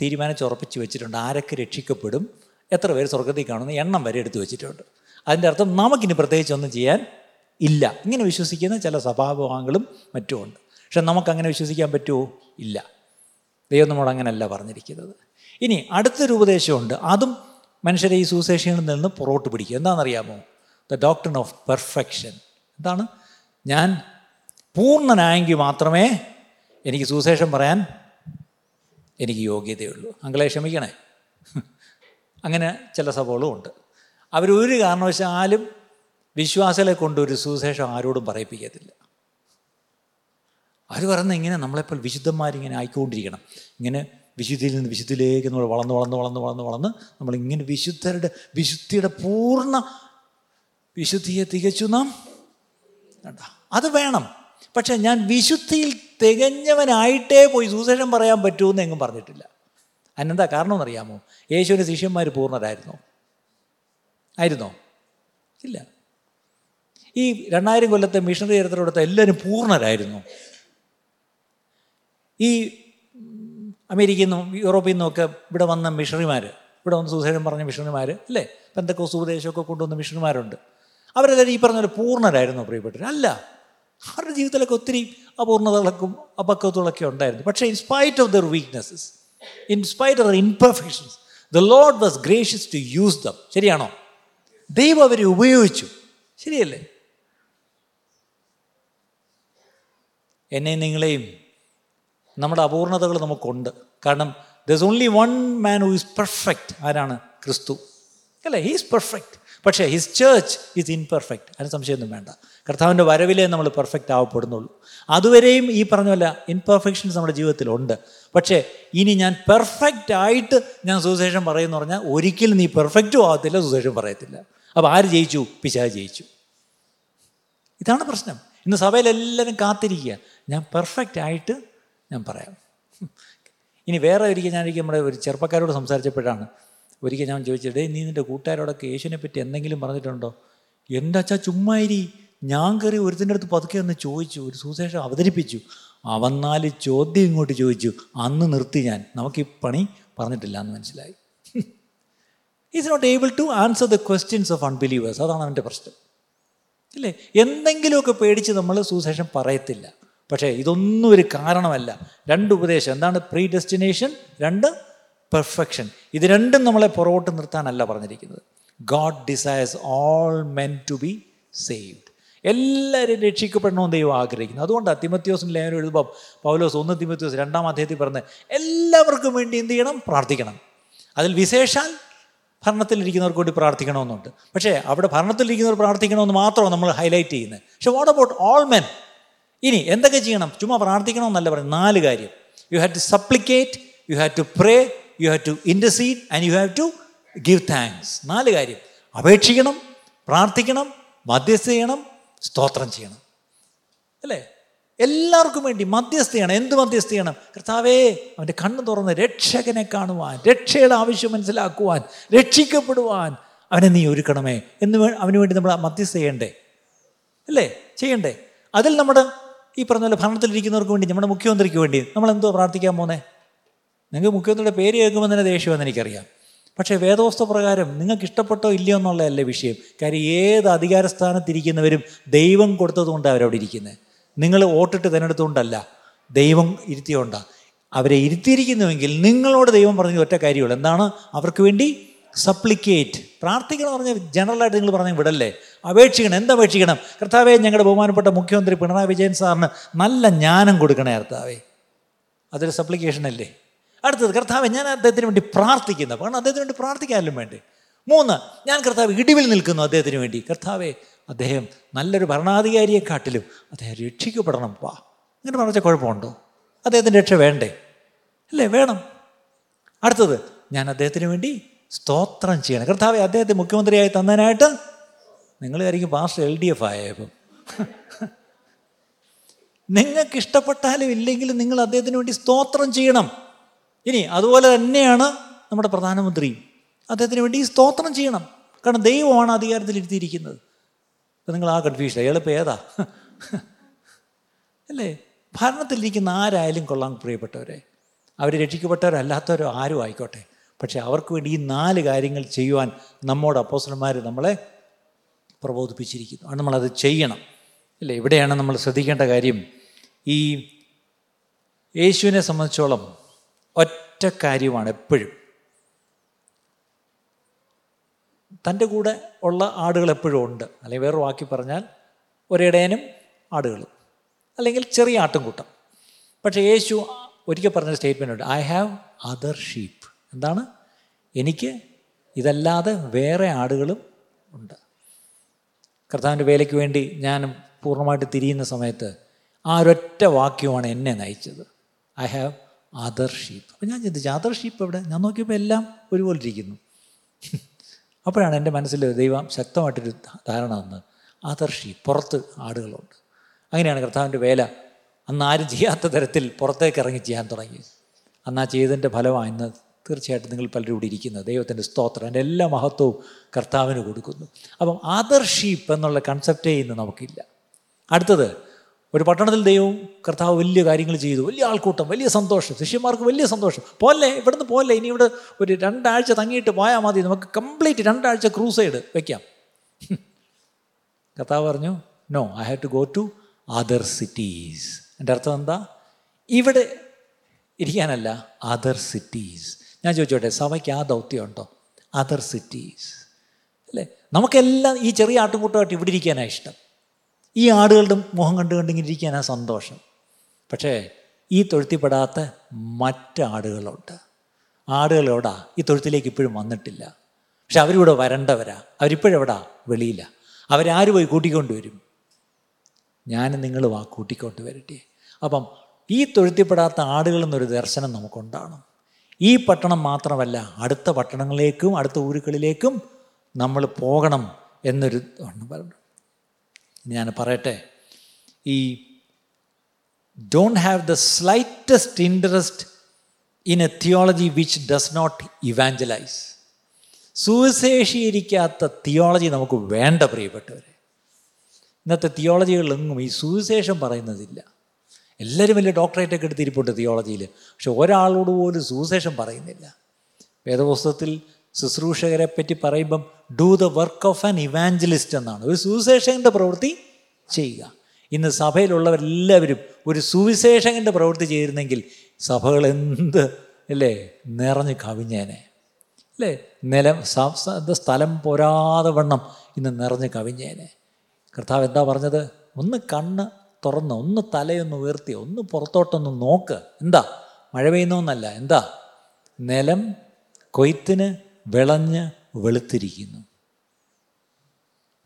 [SPEAKER 1] തീരുമാനിച്ചുറപ്പിച്ച് വെച്ചിട്ടുണ്ട് ആരൊക്കെ രക്ഷിക്കപ്പെടും എത്ര പേര് സ്വർഗത്തിൽ കാണുന്ന എണ്ണം വരെ എടുത്തു വെച്ചിട്ടുണ്ട് അതിൻ്റെ അർത്ഥം നമുക്കിനി പ്രത്യേകിച്ചൊന്നും ചെയ്യാൻ ഇല്ല ഇങ്ങനെ വിശ്വസിക്കുന്ന ചില സ്വഭാവങ്ങളും മറ്റുമുണ്ട് പക്ഷെ നമുക്കങ്ങനെ വിശ്വസിക്കാൻ പറ്റുമോ ഇല്ല ദൈവം നമ്മൾ അങ്ങനെയല്ല പറഞ്ഞിരിക്കുന്നത് ഇനി അടുത്തൊരു ഉപദേശമുണ്ട് അതും മനുഷ്യരെ ഈ സുവിശേഷങ്ങളിൽ നിന്ന് പുറകോട്ട് പിടിക്കും എന്താണെന്നറിയാമോ ദ ഡോക്ടർ ഓഫ് പെർഫെക്ഷൻ എന്താണ് ഞാൻ പൂർണ്ണനായെങ്കിൽ മാത്രമേ എനിക്ക് സുവിശേഷം പറയാൻ എനിക്ക് യോഗ്യതയുള്ളൂ അങ്കളെ ക്ഷമിക്കണേ അങ്ങനെ ചില സഭകളും ഉണ്ട് അവരൊരു കാരണവശാലും വിശ്വാസികളെ കൊണ്ടൊരു ഒരു സുവിശേഷം ആരോടും പറയിപ്പിക്കത്തില്ല അത് പറയുന്ന ഇങ്ങനെ നമ്മളെപ്പോൾ വിശുദ്ധന്മാരിങ്ങനെ ആയിക്കൊണ്ടിരിക്കണം ഇങ്ങനെ വിശുദ്ധിയിൽ നിന്ന് വിശുദ്ധിയിലേക്ക് നമ്മൾ വളർന്ന് വളർന്ന് വളർന്ന് വളർന്ന് വളർന്ന് നമ്മളിങ്ങനെ വിശുദ്ധരുടെ വിശുദ്ധിയുടെ പൂർണ്ണ വിശുദ്ധിയെ തികച്ചു നാം അത് വേണം പക്ഷേ ഞാൻ വിശുദ്ധിയിൽ തികഞ്ഞവനായിട്ടേ പോയി സുശേഷം പറയാൻ പറ്റൂ എന്ന് എങ്ങും പറഞ്ഞിട്ടില്ല അതിനെന്താ കാരണം അറിയാമോ യേശുവിൻ്റെ ശിഷ്യന്മാർ പൂർണ്ണരായിരുന്നോ ആയിരുന്നോ ഇല്ല ഈ രണ്ടായിരം കൊല്ലത്തെ മിഷണറി ചരിത്രം എടുത്ത എല്ലാവരും പൂർണ്ണരായിരുന്നു ഈ അമേരിക്കയിൽ നിന്നും യൂറോപ്പിൽ നിന്നൊക്കെ ഇവിടെ വന്ന മിഷണറിമാർ ഇവിടെ വന്ന് സുസൈഡം പറഞ്ഞ മിഷണറിമാർ അല്ലേ എന്തൊക്കെ സുപദേശമൊക്കെ കൊണ്ടുവന്ന മിഷണറിമാരുണ്ട് അവരെല്ലാവരും ഈ പറഞ്ഞ പൂർണ്ണരായിരുന്നു പ്രിയപ്പെട്ടവർ അല്ല അവരുടെ ജീവിതത്തിലൊക്കെ ഒത്തിരി അപൂർണതകളൊക്കെ അപക്വത്തുകളൊക്കെ ഉണ്ടായിരുന്നു പക്ഷേ in spite of their weaknesses in spite of their imperfections the Lord was gracious to use them ശരിയാണോ ദൈവം അവരെ ഉപയോഗിച്ചു ശരിയല്ലേ എന്നെ നിങ്ങളെയും നമ്മുടെ അപൂർണതകൾ നമുക്കുണ്ട് കാരണം is only one man who is perfect ആരാണ് ക്രിസ്തു അല്ലേ ഹീസ് പെർഫെക്റ്റ് പക്ഷേ ഹിസ് ചേർച്ച് ഈസ് ഇൻപെർഫെക്റ്റ് അതിന് സംശയമൊന്നും വേണ്ട കർത്താവിൻ്റെ വരവിലേ നമ്മൾ പെർഫെക്റ്റ് ആവപ്പെടുന്നുള്ളൂ അതുവരെയും ഈ പറഞ്ഞ പോലെ ഇൻപെർഫെക്ഷൻസ് നമ്മുടെ ജീവിതത്തിലുണ്ട് പക്ഷേ ഇനി ഞാൻ പെർഫെക്റ്റ് ആയിട്ട് ഞാൻ സുവിശേഷം പറയുമെന്ന് പറഞ്ഞാൽ ഒരിക്കലും നീ പെർഫെക്റ്റും ആവത്തില്ല സുവിശേഷം പറയത്തില്ല അപ്പോൾ ആര് ജയിച്ചു പിശാ ജയിച്ചു ഇതാണ് പ്രശ്നം ഇന്ന് സഭയിലെല്ലാവരും കാത്തിരിക്കുക ഞാൻ പെർഫെക്റ്റ് ആയിട്ട് ഞാൻ പറയാം ഇനി വേറെ ഒരിക്കൽ ഞാനൊരിക്കൽ നമ്മുടെ ഒരു ചെറുപ്പക്കാരോട് സംസാരിച്ചപ്പോഴാണ് ഒരിക്കൽ ഞാൻ ചോദിച്ചത് നീ നിൻ്റെ കൂട്ടുകാരോടൊക്കെ യേശുവിനെ പറ്റി എന്തെങ്കിലും പറഞ്ഞിട്ടുണ്ടോ എൻ്റെ അച്ഛാ ചുമ്മാരി ഞാൻ കയറി ഒരുത്തിൻ്റെ അടുത്ത് പതുക്കെ ഒന്ന് ചോദിച്ചു ഒരു സുശേഷം അവതരിപ്പിച്ചു അവൻ നാല് ചോദ്യം ഇങ്ങോട്ട് ചോദിച്ചു അന്ന് നിർത്തി ഞാൻ നമുക്ക് ഈ പണി പറഞ്ഞിട്ടില്ല എന്ന് മനസ്സിലായി is not able to answer the questions of unbelievers അതാണ് അവൻ്റെ പ്രശ്നം ഇല്ലേ എന്തെങ്കിലുമൊക്കെ പേടിച്ച് നമ്മൾ സുശേഷം പറയത്തില്ല പക്ഷേ ഇതൊന്നും ഒരു കാരണമല്ല രണ്ട് ഉപദേശം എന്താണ് പ്രീ ഡെസ്റ്റിനേഷൻ രണ്ട് പെർഫെക്ഷൻ ഇത് രണ്ടും നമ്മളെ പുറകോട്ട് നിർത്താനല്ല പറഞ്ഞിരിക്കുന്നത് God desires all men to be saved എല്ലാവരും രക്ഷിക്കപ്പെടണമെന്ന് ദൈവം ആഗ്രഹിക്കുന്നു അതുകൊണ്ടാണ് തിമത്യോസിന് ലേഖനം എഴുതുമ്പോൾ പൗലോസ് ഒന്ന് തിമത്യോസ് രണ്ടാം അധ്യായത്തിൽ പറഞ്ഞ് എല്ലാവർക്കും വേണ്ടി എന്ത് ചെയ്യണം പ്രാർത്ഥിക്കണം അതിൽ വിശേഷാൽ ഭരണത്തിലിരിക്കുന്നവർക്ക് വേണ്ടി പ്രാർത്ഥിക്കണമെന്നുണ്ട് പക്ഷേ അവിടെ ഭരണത്തിലിരിക്കുന്നവർ പ്രാർത്ഥിക്കണമെന്ന് മാത്രമാണ് നമ്മൾ ഹൈലൈറ്റ് ചെയ്യുന്നത് പക്ഷേ വാട്ട് അബൌട്ട് ഓൾ മെൻ ഇനി എന്തൊക്കെ ചെയ്യണം ചുമ്മാ പ്രാർത്ഥിക്കണമെന്നല്ല പറയുന്നത് നാല് കാര്യം you have to supplicate you have to pray you have to intercede and you have to give thanks നാല് കാര്യം അപേക്ഷിക്കണം പ്രാർത്ഥിക്കണം മധ്യസ്ഥ ചെയ്യണം സ്തോത്രം ചെയ്യണം അല്ലേ എല്ലാവർക്കും വേണ്ടി മധ്യസ്ഥ ചെയ്യണം എന്ത് മധ്യസ്ഥ ചെയ്യണം കർത്താവേ അവൻ്റെ കണ്ണ് തുറന്ന് രക്ഷകനെ കാണുവാൻ രക്ഷയുടെ ആവശ്യം മനസ്സിലാക്കുവാൻ രക്ഷിക്കപ്പെടുവാൻ അവനെ നീ ഒരുക്കണമേ എന്ന് അവന് വേണ്ടി നമ്മൾ മധ്യസ്ഥ ചെയ്യണ്ടേ അല്ലേ ചെയ്യണ്ടേ അതിൽ നമ്മുടെ ഈ പറഞ്ഞ പോലെ ഭരണത്തിലിരിക്കുന്നവർക്ക് വേണ്ടി നമ്മുടെ മുഖ്യമന്ത്രിക്ക് വേണ്ടി നമ്മൾ എന്തോ പ്രാർത്ഥിക്കാൻ പോകുന്നത് നിങ്ങൾക്ക് മുഖ്യമന്ത്രിയുടെ പേര് കേൾക്കുമ്പോൾ തന്നെ ദേഷ്യമെന്ന് എനിക്കറിയാം പക്ഷേ വേദവസ്ഥ പ്രകാരം നിങ്ങൾക്ക് ഇഷ്ടപ്പെട്ടോ ഇല്ലയോ എന്നുള്ളതല്ല വിഷയം കാര്യം ഏത് അധികാരസ്ഥാനത്തിരിക്കുന്നവരും ദൈവം കൊടുത്തതുകൊണ്ട് അവരവിടെ ഇരിക്കുന്നത് നിങ്ങൾ വോട്ടിട്ട് തിരഞ്ഞെടുത്തുകൊണ്ടല്ല ദൈവം ഇരുത്തിയോണ്ടാണ് അവരെ ഇരുത്തിയിരിക്കുന്നുവെങ്കിൽ നിങ്ങളോട് ദൈവം പറഞ്ഞ ഒറ്റ കാര്യമുള്ളൂ എന്താണ് അവർക്ക് വേണ്ടി സപ്ലിക്കേറ്റ് പ്രാർത്ഥിക്കണം പറഞ്ഞ ജനറലായിട്ട് നിങ്ങൾ പറഞ്ഞ വിടല്ലേ അപേക്ഷിക്കണം അപേക്ഷിക്കണം കർത്താവെ ഞങ്ങളുടെ ബഹുമാനപ്പെട്ട മുഖ്യമന്ത്രി പിണറായി വിജയൻ സാറിന് നല്ല ജ്ഞാനം കൊടുക്കണേ കർത്താവേ അതൊരു സപ്ലിക്കേഷൻ അല്ലേ അടുത്തത് കർത്താവ് ഞാൻ അദ്ദേഹത്തിന് വേണ്ടി പ്രാർത്ഥിക്കുന്നു കാരണം അദ്ദേഹത്തിന് വേണ്ടി പ്രാർത്ഥിക്കാനും വേണ്ടി മൂന്ന് ഞാൻ കർത്താവ് ഇടിവിൽ നിൽക്കുന്നു അദ്ദേഹത്തിന് വേണ്ടി കർത്താവെ അദ്ദേഹം നല്ലൊരു ഭരണാധികാരിയെ കാട്ടിലും അദ്ദേഹം രക്ഷിക്കപ്പെടണം വാ ഇങ്ങനെ പറഞ്ഞ കുഴപ്പമുണ്ടോ അദ്ദേഹത്തിൻ്റെ രക്ഷ വേണ്ടേ അല്ലേ വേണം അടുത്തത് ഞാൻ അദ്ദേഹത്തിന് വേണ്ടി സ്തോത്രം ചെയ്യണം കർത്താവെ അദ്ദേഹത്തെ മുഖ്യമന്ത്രിയായി തന്നതിനായിട്ട് നിങ്ങൾ ആയിരിക്കും പാസ്റ്റർ എൽ ഡി എഫ് ആയപ്പം നിങ്ങൾക്ക് ഇഷ്ടപ്പെട്ടാലും ഇല്ലെങ്കിലും നിങ്ങൾ അദ്ദേഹത്തിന് വേണ്ടി സ്തോത്രം ചെയ്യണം ഇനി അതുപോലെ തന്നെയാണ് നമ്മുടെ പ്രധാനമന്ത്രി അദ്ദേഹത്തിന് വേണ്ടി സ്തോത്രം ചെയ്യണം കാരണം ദൈവമാണ് ഇരുത്തിയിരിക്കുന്നത് അപ്പം നിങ്ങൾ ആ കൺഫ്യൂഷൻ എളുപ്പം ഏതാ അല്ലേ ഭരണത്തിലിരിക്കുന്ന ആരായാലും കൊള്ളാം പ്രിയപ്പെട്ടവരെ അവർ അല്ലാത്തവരോ ആരും ആയിക്കോട്ടെ പക്ഷേ അവർക്ക് വേണ്ടി ഈ നാല് കാര്യങ്ങൾ ചെയ്യുവാൻ നമ്മുടെ അപ്പോസന്മാർ നമ്മളെ പ്രബോധിപ്പിച്ചിരിക്കുന്നു അത് നമ്മളത് ചെയ്യണം ഇല്ല ഇവിടെയാണ് നമ്മൾ ശ്രദ്ധിക്കേണ്ട കാര്യം ഈ യേശുവിനെ സംബന്ധിച്ചോളം ഒറ്റ കാര്യമാണ് എപ്പോഴും തൻ്റെ കൂടെ ഉള്ള ആടുകൾ എപ്പോഴും ഉണ്ട് അല്ലെങ്കിൽ വേറെ വാക്കി പറഞ്ഞാൽ ഒരിടയനും ആടുകൾ അല്ലെങ്കിൽ ചെറിയ ആട്ടുംകൂട്ടം പക്ഷേ യേശു ഒരിക്കൽ പറഞ്ഞ സ്റ്റേറ്റ്മെൻ്റ് ഉണ്ട് ഐ ഹാവ് അതർ ഷീപ്പ് എന്താണ് എനിക്ക് ഇതല്ലാതെ വേറെ ആടുകളും ഉണ്ട് കർത്താവിൻ്റെ വേലയ്ക്ക് വേണ്ടി ഞാൻ പൂർണ്ണമായിട്ട് തിരിയുന്ന സമയത്ത് ആ ഒരൊറ്റ വാക്യമാണ് എന്നെ നയിച്ചത് ഐ ഹാവ് അതർ ഷീപ്പ് അപ്പം ഞാൻ ചിന്തിച്ചു അതർ ഷീപ്പ് എവിടെ ഞാൻ നോക്കിയപ്പോൾ എല്ലാം ഒരുപോലെ ഇരിക്കുന്നു അപ്പോഴാണ് എൻ്റെ മനസ്സിൽ ദൈവം ശക്തമായിട്ടൊരു ധാരണ വന്നത് അതർ ഷീപ്പ് പുറത്ത് ആടുകളുണ്ട് അങ്ങനെയാണ് കർത്താവിൻ്റെ വേല അന്ന് ആരും ചെയ്യാത്ത തരത്തിൽ പുറത്തേക്ക് ഇറങ്ങി ചെയ്യാൻ തുടങ്ങി അന്ന് ആ ചെയ്തതിൻ്റെ ഫലമാണ് ഇന്ന് തീർച്ചയായിട്ടും നിങ്ങൾ പലരും ഇവിടെ ഇരിക്കുന്നത് ദൈവത്തിൻ്റെ സ്തോത്രം എൻ്റെ എല്ലാ മഹത്വവും കർത്താവിന് കൊടുക്കുന്നു അപ്പം ആദർഷിപ്പ് എന്നുള്ള കൺസെപ്റ്റേ ഇന്ന് നമുക്കില്ല അടുത്തത് ഒരു പട്ടണത്തിൽ ദൈവം കർത്താവ് വലിയ കാര്യങ്ങൾ ചെയ്തു വലിയ ആൾക്കൂട്ടം വലിയ സന്തോഷം ശിഷ്യന്മാർക്ക് വലിയ സന്തോഷം പോലെ ഇവിടുന്ന് പോലെ ഇനി ഇവിടെ ഒരു രണ്ടാഴ്ച തങ്ങിയിട്ട് പോയാൽ മതി നമുക്ക് കംപ്ലീറ്റ് രണ്ടാഴ്ച ക്രൂസൈഡ് വയ്ക്കാം കർത്താവ് പറഞ്ഞു no I have to go to other cities എൻ്റെ അർത്ഥം എന്താ ഇവിടെ ഇരിക്കാനല്ല അതർ സിറ്റീസ് ഞാൻ ചോദിച്ചോട്ടെ സഭയ്ക്ക് ആ ദൗത്യമുണ്ടോ അതർ സിറ്റീസ് അല്ലേ നമുക്കെല്ലാം ഈ ചെറിയ ആട്ടുംകൂട്ടമായിട്ട് ഇവിടെ ഇരിക്കാനാണ് ഇഷ്ടം ഈ ആടുകളുടെ മുഖം കണ്ടു കണ്ടിങ്ങനെ ഇരിക്കാനാണ് സന്തോഷം പക്ഷേ ഈ തൊഴുത്തിപ്പെടാത്ത മറ്റാടുകളുണ്ട് ആടുകളോടാ ഈ തൊഴുത്തിലേക്ക് ഇപ്പോഴും വന്നിട്ടില്ല പക്ഷെ അവരിവിടെ വരണ്ടവരാ അവരിപ്പോഴെവിടാ വെളിയില്ല അവരാര് പോയി കൂട്ടിക്കൊണ്ടുവരും ഞാൻ നിങ്ങൾ വാ കൂട്ടിക്കൊണ്ട് വരട്ടെ അപ്പം ഈ തൊഴുത്തിപ്പെടാത്ത ആടുകളെന്നൊരു ദർശനം നമുക്കുണ്ടാകണം ഈ പട്ടണം മാത്രമല്ല അടുത്ത പട്ടണങ്ങളിലേക്കും അടുത്ത ഊരുകളിലേക്കും നമ്മൾ പോകണം എന്നൊരു ഞാൻ പറയട്ടെ ഈ don't have the slightest interest in a theology which does not evangelise സുവിശേഷീകരിക്കാത്ത തിയോളജി നമുക്ക് വേണ്ട പ്രിയപ്പെട്ടവരെ ഇന്നത്തെ തിയോളജികളിലൊന്നും ഈ സുവിശേഷം പറയുന്നതില്ല എല്ലാവരും വലിയ ഡോക്ടറേറ്റൊക്കെ എടുത്തിരിപ്പുണ്ട് തിയോളജിയിൽ പക്ഷെ ഒരാളോട് പോലും സുവിശേഷം പറയുന്നില്ല വേദപുസ്തകത്തിൽ ശുശ്രൂഷകരെ പറ്റി പറയുമ്പം do the work of an evangelist എന്നാണ് ഒരു സുവിശേഷകൻ്റെ പ്രവൃത്തി ചെയ്യുക ഇന്ന് സഭയിലുള്ളവരെല്ലാവരും ഒരു സുവിശേഷകൻ്റെ പ്രവൃത്തി ചെയ്തിരുന്നെങ്കിൽ സഭകൾ എന്ത് അല്ലേ നിറഞ്ഞു കവിഞ്ഞേനെ അല്ലേ നിലം സ്ഥലം പോരാതെ വണ്ണം ഇന്ന് നിറഞ്ഞു കവിഞ്ഞേനെ കർത്താവ് എന്താ പറഞ്ഞത് ഒന്ന് കണ്ണ് തുറന്ന് ഒന്ന് തലയൊന്ന് ഉയർത്തി ഒന്ന് പുറത്തോട്ടൊന്ന് നോക്ക് എന്താ മഴ പെയ്യുന്നല്ല എന്താ നിലം കൊയ്ത്തിന് വിളഞ്ഞ് വെളുത്തിരിക്കുന്നു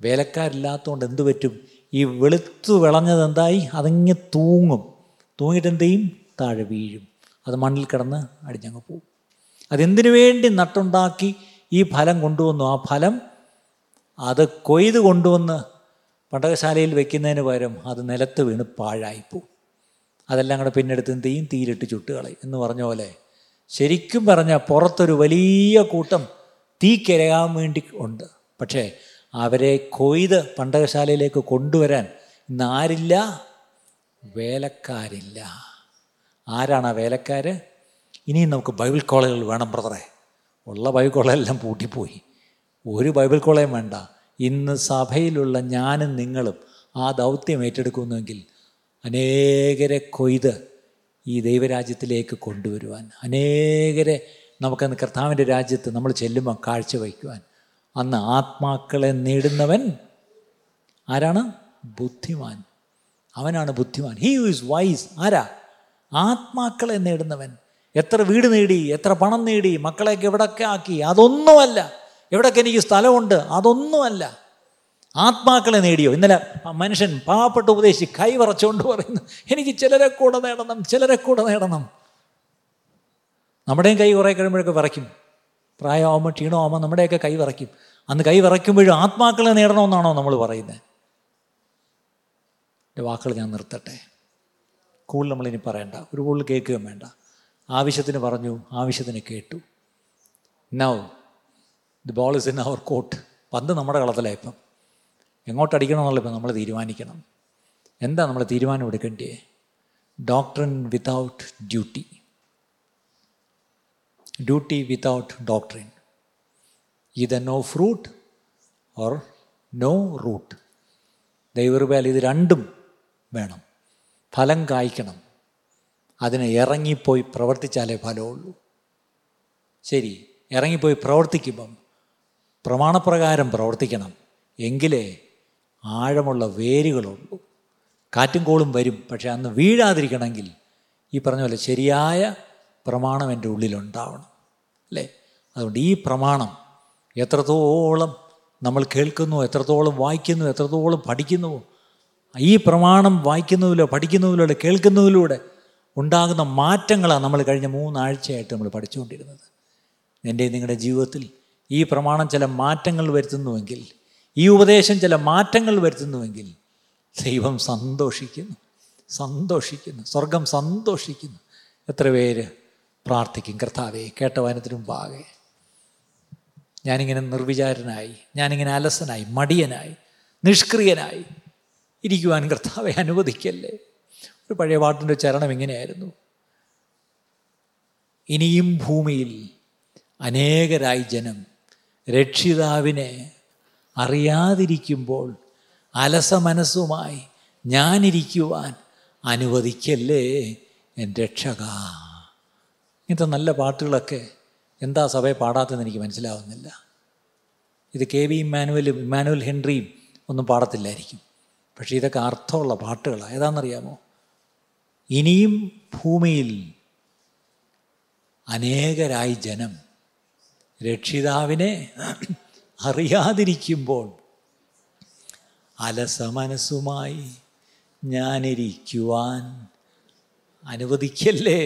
[SPEAKER 1] വേലക്കാരില്ലാത്തതുകൊണ്ട് എന്തു പറ്റും ഈ വെളുത്തു വിളഞ്ഞത് എന്തായി അതങ്ങ് തൂങ്ങും തൂങ്ങിയിട്ട് എന്ത് ചെയ്യും താഴെ വീഴും അത് മണ്ണിൽ കിടന്ന് അടിഞ്ഞങ്ങ് പോവും അതെന്തിനു വേണ്ടി നട്ടുണ്ടാക്കി ഈ ഫലം കൊണ്ടുവന്നു ആ ഫലം അത് കൊയ്ത് കൊണ്ടുവന്ന് പണ്ടകശാലയിൽ വെക്കുന്നതിന് പകരം അത് നിലത്ത് വീണ് പാഴായിപ്പോ അതെല്ലാം കൂടെ പിന്നെടുത്ത് തീയും തീയിലിട്ട് ചുട്ടുകളെ എന്ന് പറഞ്ഞ പോലെ ശരിക്കും പറഞ്ഞാൽ പുറത്തൊരു വലിയ കൂട്ടം തീക്കിരയാൻ വേണ്ടി ഉണ്ട് പക്ഷേ അവരെ കൊയ്ത് പണ്ടകശാലയിലേക്ക് കൊണ്ടുവരാൻ ഇന്ന് ആരില്ല വേലക്കാരില്ല ആരാണ് ആ വേലക്കാർ ഇനിയും നമുക്ക് ബൈബിൾ കോളേജുകൾ വേണം ബ്രദറെ ഉള്ള ബൈബിൾ കോളേജെല്ലാം പൂട്ടിപ്പോയി ഒരു ബൈബിൾ കോളേജും വേണ്ട ഇന്ന് സഭയിലുള്ള ഞാനും നിങ്ങളും ആ ദൗത്യം ഏറ്റെടുക്കുന്നുവെങ്കിൽ അനേകരെ കൊയ്ത് ഈ ദൈവരാജ്യത്തിലേക്ക് കൊണ്ടുവരുവാൻ അനേകരെ നമുക്കന്ന് കർത്താവിൻ്റെ രാജ്യത്ത് നമ്മൾ ചെല്ലുമ്പോൾ വയ്ക്കുവാൻ അന്ന് ആത്മാക്കളെ നേടുന്നവൻ ആരാണ് ബുദ്ധിമാൻ അവനാണ് ബുദ്ധിമാൻ ഹീ ഈസ് വൈസ് ആരാ ആത്മാക്കളെ നേടുന്നവൻ എത്ര വീട് നേടി എത്ര പണം നേടി മക്കളെയൊക്കെ എവിടൊക്കെ ആക്കി അതൊന്നുമല്ല എവിടെയൊക്കെ എനിക്ക് സ്ഥലമുണ്ട് അതൊന്നുമല്ല ആത്മാക്കളെ നേടിയോ ഇന്നലെ മനുഷ്യൻ പാവപ്പെട്ട് ഉപദേശി കൈ പറയുന്നു എനിക്ക് ചിലരെ കൂടെ നേടണം ചിലരെ കൂടെ നേടണം നമ്മുടെയും കൈ കുറേ കഴിയുമ്പോഴൊക്കെ വിറയ്ക്കും പ്രായമാകുമ്പോൾ ക്ഷീണമാകുമ്പോൾ നമ്മുടെയൊക്കെ കൈ വിറയ്ക്കും അന്ന് കൈ വിറയ്ക്കുമ്പോഴും ആത്മാക്കളെ നേടണമെന്നാണോ നമ്മൾ പറയുന്നത് എൻ്റെ വാക്കുകൾ ഞാൻ നിർത്തട്ടെ കൂടുതൽ നമ്മളിനി പറയണ്ട ഒരു കൂടുതൽ കേൾക്കുകയും വേണ്ട ആവശ്യത്തിന് പറഞ്ഞു ആവശ്യത്തിന് കേട്ടു now the ball is in our court പന്ത് നമ്മുടെ കളത്തിലായി ഇപ്പം എങ്ങോട്ടടിക്കണമെന്നുള്ള ഇപ്പം നമ്മൾ തീരുമാനിക്കണം എന്താ നമ്മൾ തീരുമാനം എടുക്കേണ്ടേ doctrine without duty duty without doctrine ഇത് no fruit or no root ദൈവകൃപയാൽ ഇത് രണ്ടും വേണം ഫലം കായ്ക്കണം അതിനെ ഇറങ്ങിപ്പോയി പ്രവർത്തിച്ചാലേ ഫലമുള്ളൂ ശരി ഇറങ്ങിപ്പോയി പ്രവർത്തിക്കുമ്പം പ്രമാണപ്രകാരം പ്രവർത്തിക്കണം എങ്കിലേ ആഴമുള്ള വേരുകളുള്ളൂ കാറ്റും കോളും വരും പക്ഷേ അന്ന് വീഴാതിരിക്കണമെങ്കിൽ ഈ പറഞ്ഞ പോലെ ശരിയായ പ്രമാണം എൻ്റെ ഉള്ളിലുണ്ടാവണം അല്ലേ അതുകൊണ്ട് ഈ പ്രമാണം എത്രത്തോളം നമ്മൾ കേൾക്കുന്നു എത്രത്തോളം വായിക്കുന്നു എത്രത്തോളം പഠിക്കുന്നു ഈ പ്രമാണം വായിക്കുന്നതിലോ പഠിക്കുന്നതിലൂടെ കേൾക്കുന്നതിലൂടെ ഉണ്ടാകുന്ന മാറ്റങ്ങളാണ് നമ്മൾ കഴിഞ്ഞ മൂന്നാഴ്ചയായിട്ട് നമ്മൾ പഠിച്ചുകൊണ്ടിരുന്നത് എൻ്റെ നിങ്ങളുടെ ജീവിതത്തിൽ ഈ പ്രമാണം ചില മാറ്റങ്ങൾ വരുത്തുന്നുവെങ്കിൽ ഈ ഉപദേശം ചില മാറ്റങ്ങൾ വരുത്തുന്നുവെങ്കിൽ ദൈവം സന്തോഷിക്കുന്നു സന്തോഷിക്കുന്നു സ്വർഗം സന്തോഷിക്കുന്നു എത്ര പേര് പ്രാർത്ഥിക്കും കർത്താവെ കേട്ട വനത്തിനും പാകെ ഞാനിങ്ങനെ നിർവിചാരനായി ഞാനിങ്ങനെ അലസനായി മടിയനായി നിഷ്ക്രിയനായി ഇരിക്കുവാൻ കർത്താവെ അനുവദിക്കല്ലേ ഒരു പഴയ പാട്ടിൻ്റെ ചരണം ഇങ്ങനെയായിരുന്നു ഇനിയും ഭൂമിയിൽ അനേകരായി ജനം രക്ഷിതാവിനെ അറിയാതിരിക്കുമ്പോൾ അലസ മനസ്സുമായി ഞാനിരിക്കുവാൻ അനുവദിക്കല്ലേ എൻ രക്ഷക ഇങ്ങനത്തെ നല്ല പാട്ടുകളൊക്കെ എന്താ സഭയെ പാടാത്തതെന്ന് എനിക്ക് മനസ്സിലാവുന്നില്ല ഇത് കെ വി ഇമ്മാനുവലും ഇമ്മാനുവൽ ഹെൻറിയും ഒന്നും പാടത്തില്ലായിരിക്കും പക്ഷേ ഇതൊക്കെ അർത്ഥമുള്ള പാട്ടുകളാണ് ഏതാണെന്നറിയാമോ ഇനിയും ഭൂമിയിൽ അനേകരായി ജനം രക്ഷിതാവിനെ അറിയാതിരിക്കുമ്പോൾ അലസ മനസ്സുമായി ഞാനിരിക്കുവാൻ അനുവദിക്കല്ലേ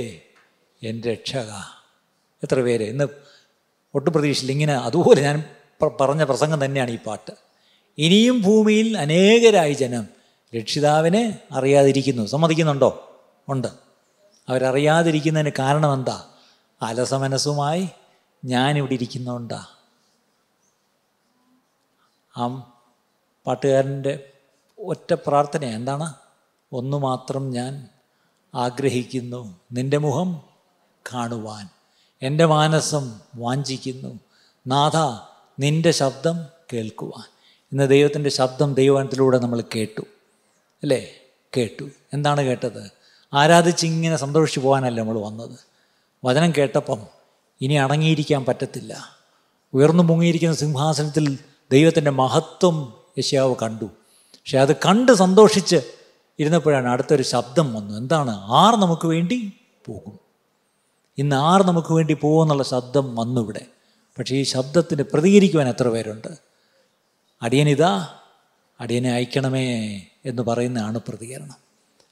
[SPEAKER 1] എൻ്റെ രക്ഷക എത്ര പേര് ഇന്ന് ഒട്ടും പ്രതീക്ഷയില്ല ഇങ്ങനെ അതുപോലെ ഞാൻ പറഞ്ഞ പ്രസംഗം തന്നെയാണ് ഈ പാട്ട് ഇനിയും ഭൂമിയിൽ അനേകരായി ജനം രക്ഷിതാവിനെ അറിയാതിരിക്കുന്നു സമ്മതിക്കുന്നുണ്ടോ ഉണ്ട് അവരറിയാതിരിക്കുന്നതിന് കാരണം എന്താ അലസമനസ്സുമായി ഞാനിവിടെ ഇരിക്കുന്നതുകൊണ്ടാ ആ പാട്ടുകാരൻ്റെ ഒറ്റ പ്രാർത്ഥന എന്താണ് ഒന്നു മാത്രം ഞാൻ ആഗ്രഹിക്കുന്നു നിൻ്റെ മുഖം കാണുവാൻ എൻ്റെ മാനസം വാഞ്ചിക്കുന്നു നാഥ നിൻ്റെ ശബ്ദം കേൾക്കുവാൻ ഇന്ന് ദൈവത്തിൻ്റെ ശബ്ദം ദൈവത്തിലൂടെ നമ്മൾ കേട്ടു അല്ലേ കേട്ടു എന്താണ് കേട്ടത് ആരാധിച്ചിങ്ങനെ സന്തോഷിച്ചു പോകാനല്ല നമ്മൾ വന്നത് വചനം കേട്ടപ്പം ഇനി അടങ്ങിയിരിക്കാൻ പറ്റത്തില്ല ഉയർന്നു മുങ്ങിയിരിക്കുന്ന സിംഹാസനത്തിൽ ദൈവത്തിൻ്റെ മഹത്വം യശയാവ് കണ്ടു പക്ഷെ അത് കണ്ട് സന്തോഷിച്ച് ഇരുന്നപ്പോഴാണ് അടുത്തൊരു ശബ്ദം വന്നു എന്താണ് ആർ നമുക്ക് വേണ്ടി പോകും ഇന്ന് ആർ നമുക്ക് വേണ്ടി പോകുമെന്നുള്ള ശബ്ദം വന്നു ഇവിടെ പക്ഷേ ഈ ശബ്ദത്തിന് പ്രതികരിക്കുവാൻ എത്ര പേരുണ്ട് അടിയനിതാ അടിയനെ അയക്കണമേ എന്ന് പറയുന്നതാണ് പ്രതികരണം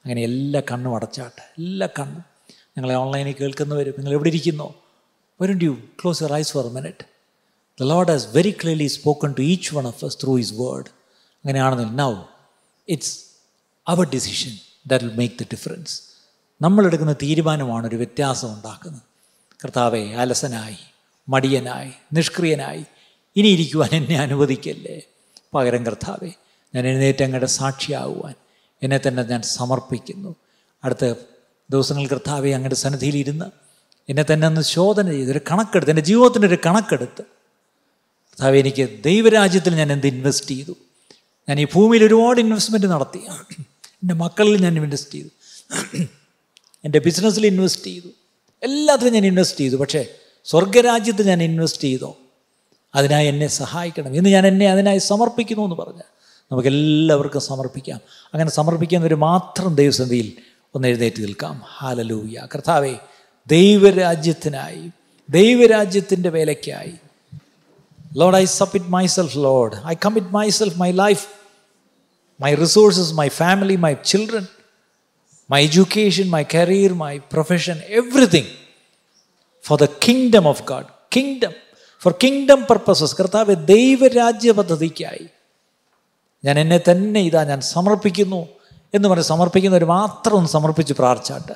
[SPEAKER 1] അങ്ങനെ എല്ലാ കണ്ണും അടച്ചാട്ടെ എല്ലാ കണ്ണും ഞങ്ങളെ ഓൺലൈനിൽ കേൾക്കുന്നവരും നിങ്ങൾ എവിടെ ഇരിക്കുന്നോ Why don't you close your eyes for a minute? The Lord has very clearly spoken to each one of us through His Word. അങ്ങനെയാണെന്നില്ല now it's our decision that will make the നമ്മളെടുക്കുന്ന തീരുമാനമാണ് ഒരു വ്യത്യാസം ഉണ്ടാക്കുന്നത് കർത്താവെ അലസനായി മടിയനായി നിഷ്ക്രിയനായി ഇനി ഇരിക്കുവാൻ എന്നെ അനുവദിക്കല്ലേ പകരം കർത്താവെ ഞാൻ എഴുന്നേറ്റ് സാക്ഷിയാകുവാൻ എന്നെ തന്നെ ഞാൻ സമർപ്പിക്കുന്നു അടുത്ത ദിവസങ്ങൾ കർത്താവെ അങ്ങയുടെ സന്നിധിയിലിരുന്ന് എന്നെ തന്നെ ഒന്ന് ശോധന ചെയ്തൊരു ഒരു കണക്കെടുത്ത് എൻ്റെ ജീവിതത്തിൻ്റെ ഒരു കണക്കെടുത്ത് കർത്താവ് എനിക്ക് ദൈവരാജ്യത്തിൽ ഞാൻ എന്ത് ഇൻവെസ്റ്റ് ചെയ്തു ഞാൻ ഈ ഭൂമിയിൽ ഒരുപാട് ഇൻവെസ്റ്റ്മെൻറ്റ് നടത്തി എൻ്റെ മക്കളിൽ ഞാൻ ഇൻവെസ്റ്റ് ചെയ്തു എൻ്റെ ബിസിനസ്സിൽ ഇൻവെസ്റ്റ് ചെയ്തു എല്ലാത്തിലും ഞാൻ ഇൻവെസ്റ്റ് ചെയ്തു പക്ഷേ സ്വർഗരാജ്യത്ത് ഞാൻ ഇൻവെസ്റ്റ് ചെയ്തോ അതിനായി എന്നെ സഹായിക്കണം ഇന്ന് ഞാൻ എന്നെ അതിനായി സമർപ്പിക്കുന്നു എന്ന് നമുക്ക് നമുക്കെല്ലാവർക്കും സമർപ്പിക്കാം അങ്ങനെ സമർപ്പിക്കുന്നവർ മാത്രം ദൈവസന്ധിയിൽ ഒന്ന് എഴുന്നേറ്റ് നിൽക്കാം ഹാലലൂയ കർത്താവേ ദൈവരാജ്യത്തിനായി ദൈവരാജ്യത്തിൻ്റെ വേലയ്ക്കായി Lord I submit myself Lord I commit myself my life my resources my family my children my education my career my profession everything for the kingdom of God kingdom for kingdom purposes കർത്താവ് ദൈവരാജ്യ പദ്ധതിക്കായി ഞാൻ എന്നെ തന്നെ ഇതാ ഞാൻ സമർപ്പിക്കുന്നു എന്ന് പറഞ്ഞ് സമർപ്പിക്കുന്നവർ മാത്രം സമർപ്പിച്ച് പ്രാർത്ഥിച്ചാട്ട്